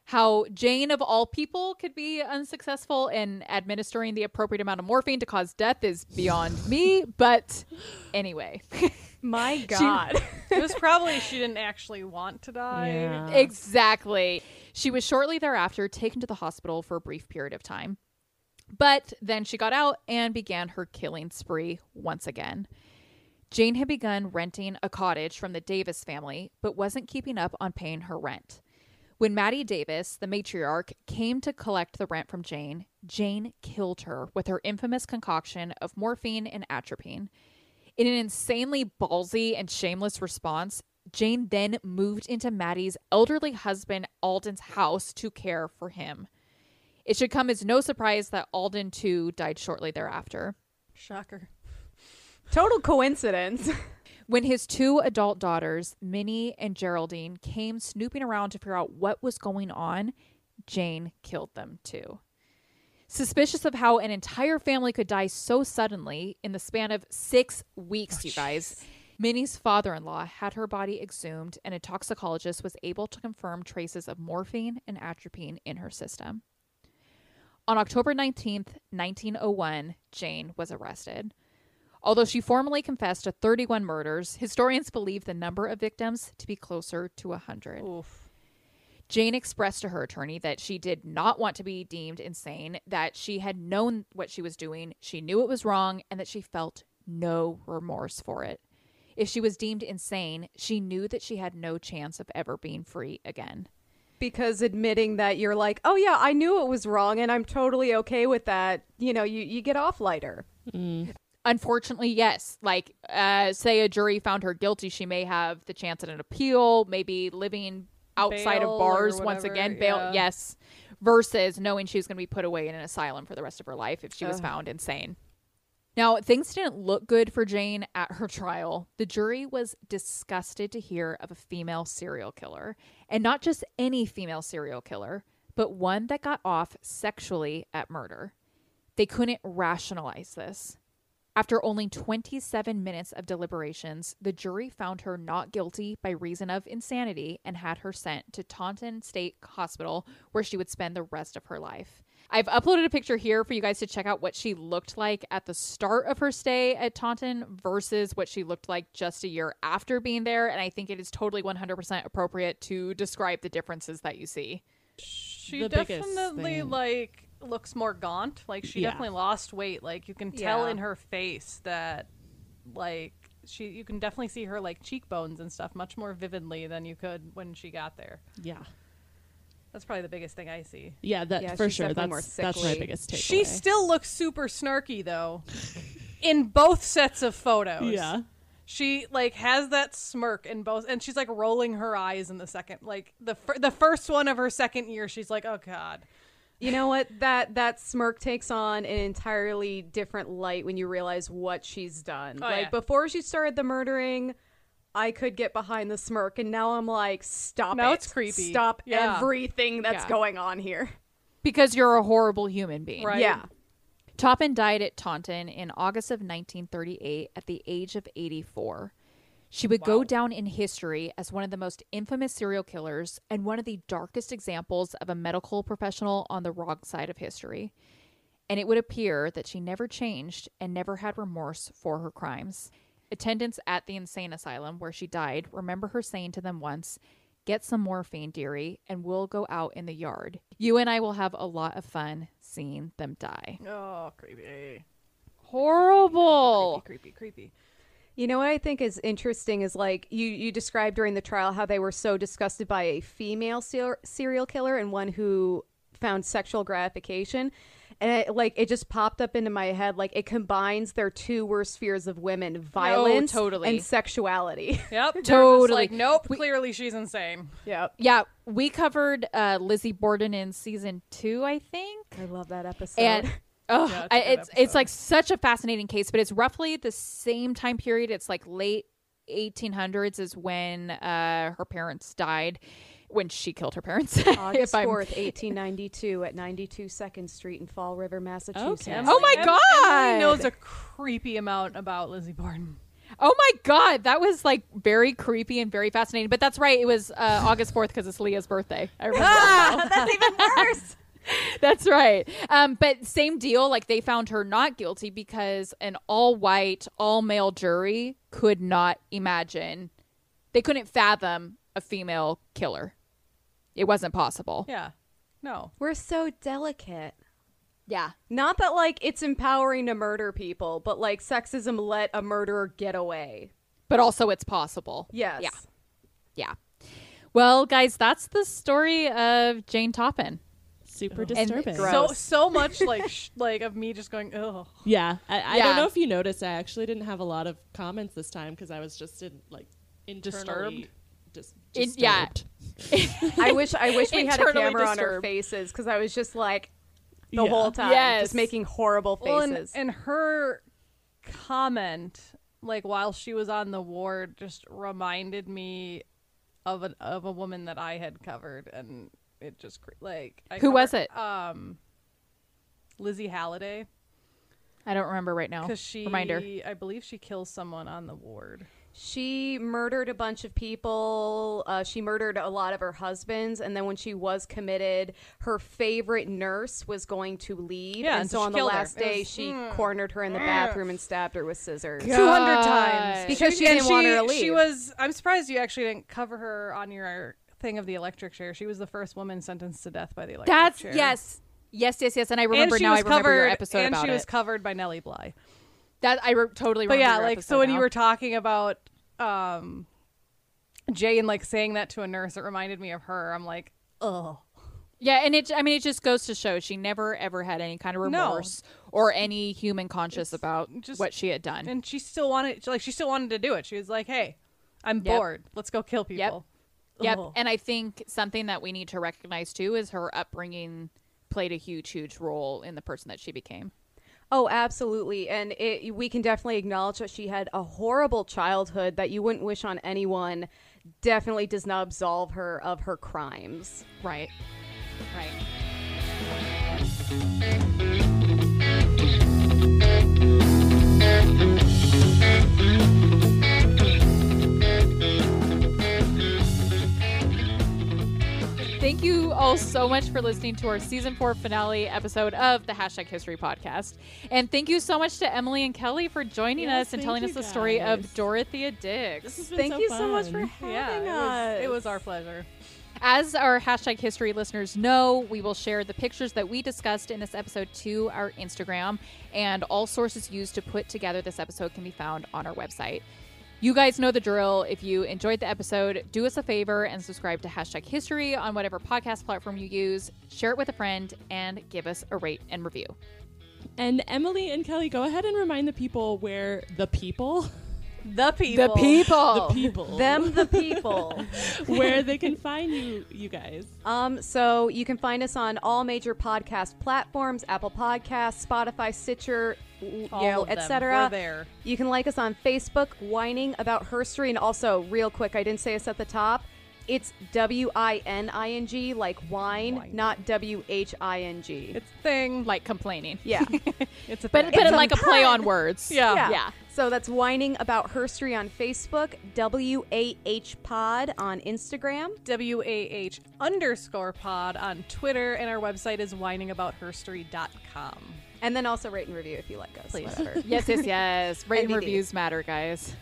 Speaker 3: How Jane, of all people, could be unsuccessful in administering the appropriate amount of morphine to cause death is beyond me. But anyway, (laughs)
Speaker 5: My God.
Speaker 6: It was probably she didn't actually want to die.
Speaker 4: Yeah.
Speaker 3: exactly. She was shortly thereafter taken to the hospital for a brief period of time. But then she got out and began her killing spree once again. Jane had begun renting a cottage from the Davis family, but wasn't keeping up on paying her rent. When Maddie Davis, the matriarch, came to collect the rent from Jane, Jane killed her with her infamous concoction of morphine and atropine. In an insanely ballsy and shameless response, Jane then moved into Maddie's elderly husband Alden's house to care for him. It should come as no surprise that Alden too died shortly thereafter.
Speaker 6: Shocker.
Speaker 5: Total coincidence. (laughs)
Speaker 3: When his two adult daughters, Minnie and Geraldine, came snooping around to figure out what was going on, Jane killed them too. Suspicious of how an entire family could die so suddenly in the span of six weeks, oh, you guys, Minnie's father in law had her body exhumed, and a toxicologist was able to confirm traces of morphine and atropine in her system. On October 19th, 1901, Jane was arrested. Although she formally confessed to 31 murders, historians believe the number of victims to be closer to 100.
Speaker 6: Oof.
Speaker 3: Jane expressed to her attorney that she did not want to be deemed insane, that she had known what she was doing, she knew it was wrong, and that she felt no remorse for it. If she was deemed insane, she knew that she had no chance of ever being free again.
Speaker 5: because admitting that you're like, oh yeah, I knew it was wrong and I'm totally okay with that, you know, you, you get off lighter. Mm.
Speaker 3: Unfortunately, yes. Like, uh, say a jury found her guilty, she may have the chance at an appeal, maybe living outside
Speaker 6: Bail
Speaker 3: of bars once again. Bail,
Speaker 6: yeah.
Speaker 3: yes. Versus knowing she was going to be put away in an asylum for the rest of her life if she was
Speaker 5: Ugh.
Speaker 3: found insane. Now, things didn't look good for Jane at her trial. The jury was disgusted to hear of a female serial killer, and not just any female serial killer, but one that got off sexually at murder. They couldn't rationalize this. After only 27 minutes of deliberations, the jury found her not guilty by reason of insanity and had her sent to Taunton State Hospital, where she would spend the rest of her life. I've uploaded a picture here for you guys to check out what she looked like at the start of her stay at Taunton versus what she looked like just a year after being there. And I think it is totally 100% appropriate to describe the differences that you see.
Speaker 6: She
Speaker 4: The
Speaker 6: definitely like looks more gaunt. Like she
Speaker 4: Yeah.
Speaker 6: definitely lost weight. Like you can tell
Speaker 5: Yeah.
Speaker 6: in her face that like she you can definitely see her like cheekbones and stuff much more vividly than you could when she got there.
Speaker 4: Yeah.
Speaker 6: That's probably the biggest thing I see.
Speaker 4: Yeah, that
Speaker 5: Yeah,
Speaker 4: for sure. That's
Speaker 5: more
Speaker 4: that's my biggest takeaway.
Speaker 6: She still looks super snarky though. (laughs) in both sets of photos.
Speaker 4: Yeah.
Speaker 6: She like has that smirk in both, and she's like rolling her eyes in the second, like the fir- the first one of her second year. She's like, oh god,
Speaker 5: You know what? That that smirk takes on an entirely different light when you realize what she's done.
Speaker 6: Oh,
Speaker 5: like
Speaker 6: yeah.
Speaker 5: before she started the murdering, I could get behind the smirk, and now I'm like, stop
Speaker 6: Now
Speaker 5: it!
Speaker 6: it's creepy.
Speaker 5: Stop
Speaker 6: Yeah.
Speaker 5: everything that's
Speaker 3: Yeah.
Speaker 5: going on here.
Speaker 3: Because you're a horrible human being.
Speaker 6: Right.
Speaker 5: Yeah.
Speaker 3: Toppan died at Taunton in August of 1938 at the age of 84. She would go down in history as one of the most infamous serial killers and one of the darkest examples of a medical professional on the wrong side of history. And it would appear that she never changed and never had remorse for her crimes. Attendants at the insane asylum where she died remember her saying to them once, Get some morphine, dearie, and we'll go out in the yard. You and I will have a lot of fun seeing them die.
Speaker 6: oh creepy,
Speaker 3: Horrible.
Speaker 6: creepy, creepy.
Speaker 5: You know what I think is interesting is like you you described during the trial how they were so disgusted by a female ser- serial killer and one who found sexual gratification. And it, like it just popped up into my head like it combines their two worst fears of women, violence
Speaker 3: totally.
Speaker 5: and sexuality. (laughs)
Speaker 6: Yep,
Speaker 3: Totally.
Speaker 6: like, nope. clearly, she's insane.
Speaker 5: yep.
Speaker 3: Yeah, we covered uh, Lizzie Borden in season two, I think.
Speaker 5: I love that episode.
Speaker 3: And oh,
Speaker 6: Yeah, it's a
Speaker 3: I-
Speaker 6: good
Speaker 3: it's it's like such a fascinating case, but it's roughly the same time period. It's like late 1800s is when uh, her parents died, when she killed her parents. (laughs)
Speaker 5: August 4th, 1892 (laughs) at 92 2nd Street in Fall River, Massachusetts.
Speaker 4: Okay.
Speaker 3: Oh my
Speaker 6: Em-
Speaker 3: God.
Speaker 6: Emily knows a creepy amount about Lizzie Borden.
Speaker 3: Oh my god, that was like very creepy and very fascinating. But that's right, it was uh, August fourth because it's Leah's birthday. I remember. (laughs) that now.
Speaker 5: That's even worse. (laughs)
Speaker 3: That's right. Um, but same deal. Like they found her not guilty because an all white, all male jury could not imagine, they couldn't fathom a female killer. It wasn't possible.
Speaker 6: Yeah. No.
Speaker 5: We're so delicate.
Speaker 3: Yeah.
Speaker 5: Not that like it's empowering to murder people, but like sexism let a murderer get away.
Speaker 3: But also it's possible.
Speaker 5: Yes.
Speaker 3: Yeah. Yeah. Well, guys, that's the story of Jane Toppan.
Speaker 4: Super disturbing.
Speaker 5: gross.
Speaker 6: So so much like sh- (laughs) like of me just going, oh.
Speaker 4: Yeah, I, I
Speaker 3: Yeah.
Speaker 4: don't know if you noticed. I actually didn't have a lot of comments this time because I was just in like internally dis-
Speaker 3: In- yeah. (laughs)
Speaker 5: I wish I wish we had a
Speaker 3: Internally
Speaker 5: camera on our faces because I was just like the
Speaker 4: Yeah.
Speaker 5: whole time
Speaker 3: Yes.
Speaker 5: just making horrible
Speaker 6: Well, and,
Speaker 5: faces.
Speaker 6: and her comment, like while she was on the ward, just reminded me of an of a woman that I had covered, and it just cre- like I
Speaker 3: Who was it?
Speaker 6: Um, Lizzie Halliday,
Speaker 3: I don't remember right now.
Speaker 6: because she,
Speaker 3: Reminder.
Speaker 6: I believe she kills someone on the ward.
Speaker 5: She murdered a bunch of people. Uh, she murdered a lot of her husbands, and then when she was committed, her favorite nurse was going to leave.
Speaker 6: Yeah,
Speaker 5: and
Speaker 6: and
Speaker 5: so on the
Speaker 6: killed her.
Speaker 5: last day,
Speaker 6: was-
Speaker 5: she cornered her in the bathroom and stabbed her with scissors.
Speaker 6: Two hundred times
Speaker 5: Because she
Speaker 6: and
Speaker 5: didn't want her to leave.
Speaker 6: She was. I'm surprised you actually didn't cover her on your thing of the electric chair. She was the first woman sentenced to death by the electric
Speaker 3: That's
Speaker 6: chair.
Speaker 3: yes. Yes, yes, yes. And I remember
Speaker 6: she
Speaker 3: now I remember
Speaker 6: covered,
Speaker 3: your episode
Speaker 6: and
Speaker 3: about
Speaker 6: she was
Speaker 3: it.
Speaker 6: covered by Nellie Bly.
Speaker 3: that I re- totally
Speaker 6: But yeah, like so
Speaker 3: episode
Speaker 6: when
Speaker 3: now.
Speaker 6: you were talking about um Jay and like saying that to a nurse, it reminded me of her. I'm like, oh,
Speaker 3: Yeah, and it I mean it just goes to show she never ever had any kind of
Speaker 6: No.
Speaker 3: remorse or any human conscious about
Speaker 6: just-
Speaker 3: what she had done.
Speaker 6: and she still wanted, like, she still wanted to do it. She was like, hey, I'm
Speaker 3: Yep.
Speaker 6: bored. Let's go kill people.
Speaker 3: Yep.
Speaker 6: Ugh.
Speaker 3: And I think something that we need to recognize too is her upbringing played a huge, huge role in the person that she became.
Speaker 5: Oh, absolutely. And it, we can definitely acknowledge that she had a horrible childhood that you wouldn't wish on anyone. Definitely does not absolve her of her crimes.
Speaker 3: Right. Right. Thank you all so much for listening to our season four finale episode of the Hashtag History Podcast. And thank you so much to Emily and Kelly for joining
Speaker 4: Yes,
Speaker 3: us and telling us the story of Dorothea Dix.
Speaker 4: This has been
Speaker 5: Thank
Speaker 4: so
Speaker 5: you so much for having
Speaker 6: yeah,
Speaker 5: us.
Speaker 6: it was, it was our pleasure.
Speaker 3: As our hashtag history listeners know, we will share the pictures that we discussed in this episode to our Instagram, and all sources used to put together this episode can be found on our website. You guys know the drill. If you enjoyed the episode, do us a favor and subscribe to hashtag history on whatever podcast platform you use, share it with a friend, and give us a rate and review.
Speaker 4: And Emily and Kelly, go ahead and remind the people where the people, (laughs)
Speaker 6: The people.
Speaker 3: The people.
Speaker 4: the people,
Speaker 5: Them, the (laughs) people.
Speaker 4: where they can find you, you guys.
Speaker 5: Um, so you can find us on all major podcast platforms: Apple Podcasts, Spotify, Stitcher, w-
Speaker 6: All
Speaker 5: you know,
Speaker 6: of them.
Speaker 5: etc.
Speaker 6: We're there.
Speaker 5: You can like us on Facebook, wining about herstory, and also real quick, I didn't say this at the top. It's W I N I N G, like wine,
Speaker 6: Wine.
Speaker 5: not W H I N G.
Speaker 6: It's a thing.
Speaker 3: Like complaining.
Speaker 5: Yeah. (laughs) (laughs)
Speaker 6: It's a
Speaker 3: But,
Speaker 6: thing.
Speaker 3: but
Speaker 5: It's a
Speaker 3: like a play on words.
Speaker 6: Yeah.
Speaker 5: yeah.
Speaker 3: Yeah.
Speaker 5: So that's wining about herstory on Facebook, W A H Pod on Instagram.
Speaker 6: W A H underscore pod on Twitter, and our website is winingaboutherstory.com.
Speaker 5: And then also rate and review if you like us.
Speaker 6: Please.
Speaker 5: Whatever. (laughs)
Speaker 3: yes, yes, yes. (laughs) Rate and reviews matter, guys.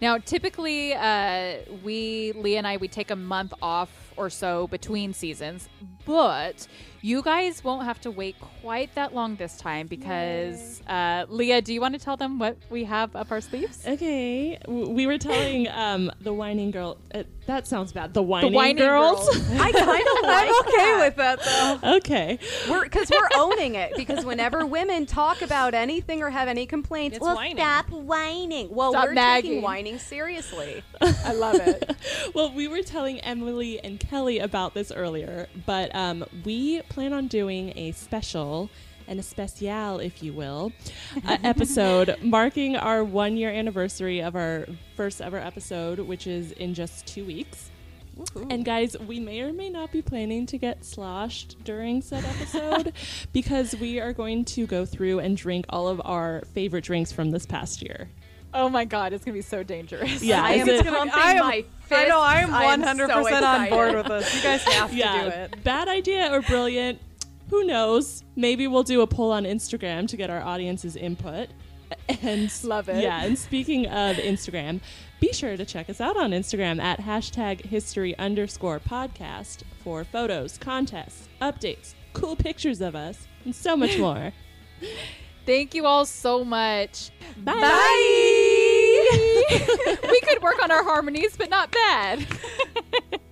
Speaker 3: Now, typically, uh, we, Leah and I, we take a month off or so between seasons, but you guys won't have to wait quite that long this time because, uh, Leah, do you want to tell them what we have up our sleeves?
Speaker 4: Okay, we were telling um, the whining girl. Uh, that sounds bad. The whining,
Speaker 3: whining
Speaker 4: girls. (laughs)
Speaker 5: I kind of (laughs) like
Speaker 6: I'm okay
Speaker 5: that.
Speaker 6: with that though.
Speaker 4: okay,
Speaker 5: We're because we're owning it. Because whenever women talk about anything or have any complaints,
Speaker 6: It's
Speaker 5: well,
Speaker 6: whining.
Speaker 5: stop whining. Well,
Speaker 3: Stop
Speaker 5: we're
Speaker 3: nagging.
Speaker 5: taking whining seriously. (laughs)
Speaker 3: I love it.
Speaker 4: well, we were telling Emily and Kelly about this earlier, but um, we plan on doing a special an especial, if you will, uh, episode (laughs) marking our one year anniversary of our first ever episode, which is in just two weeks. And guys, we may or may not be planning to get sloshed during said episode (laughs) because we are going to go through and drink all of our favorite drinks from this past year.
Speaker 3: Oh my god, it's gonna be so dangerous.
Speaker 4: Yeah,
Speaker 5: I
Speaker 4: is
Speaker 5: am
Speaker 4: it-
Speaker 5: pumping
Speaker 6: I am-
Speaker 5: my
Speaker 6: I know I am
Speaker 5: fists. I am
Speaker 6: 100
Speaker 5: so
Speaker 6: percent on board with this. You guys (laughs) have to do it.
Speaker 4: bad idea or brilliant? Who knows? Maybe we'll do a poll on Instagram to get our audience's input. And
Speaker 3: Love it.
Speaker 4: Yeah, and speaking of Instagram, be sure to check us out on Instagram at hashtag history underscore podcast for photos, contests, updates, cool pictures of us, and so much (laughs) more.
Speaker 3: Thank you all so much.
Speaker 4: Bye. (laughs)
Speaker 3: we could work on our harmonies, but not bad. (laughs)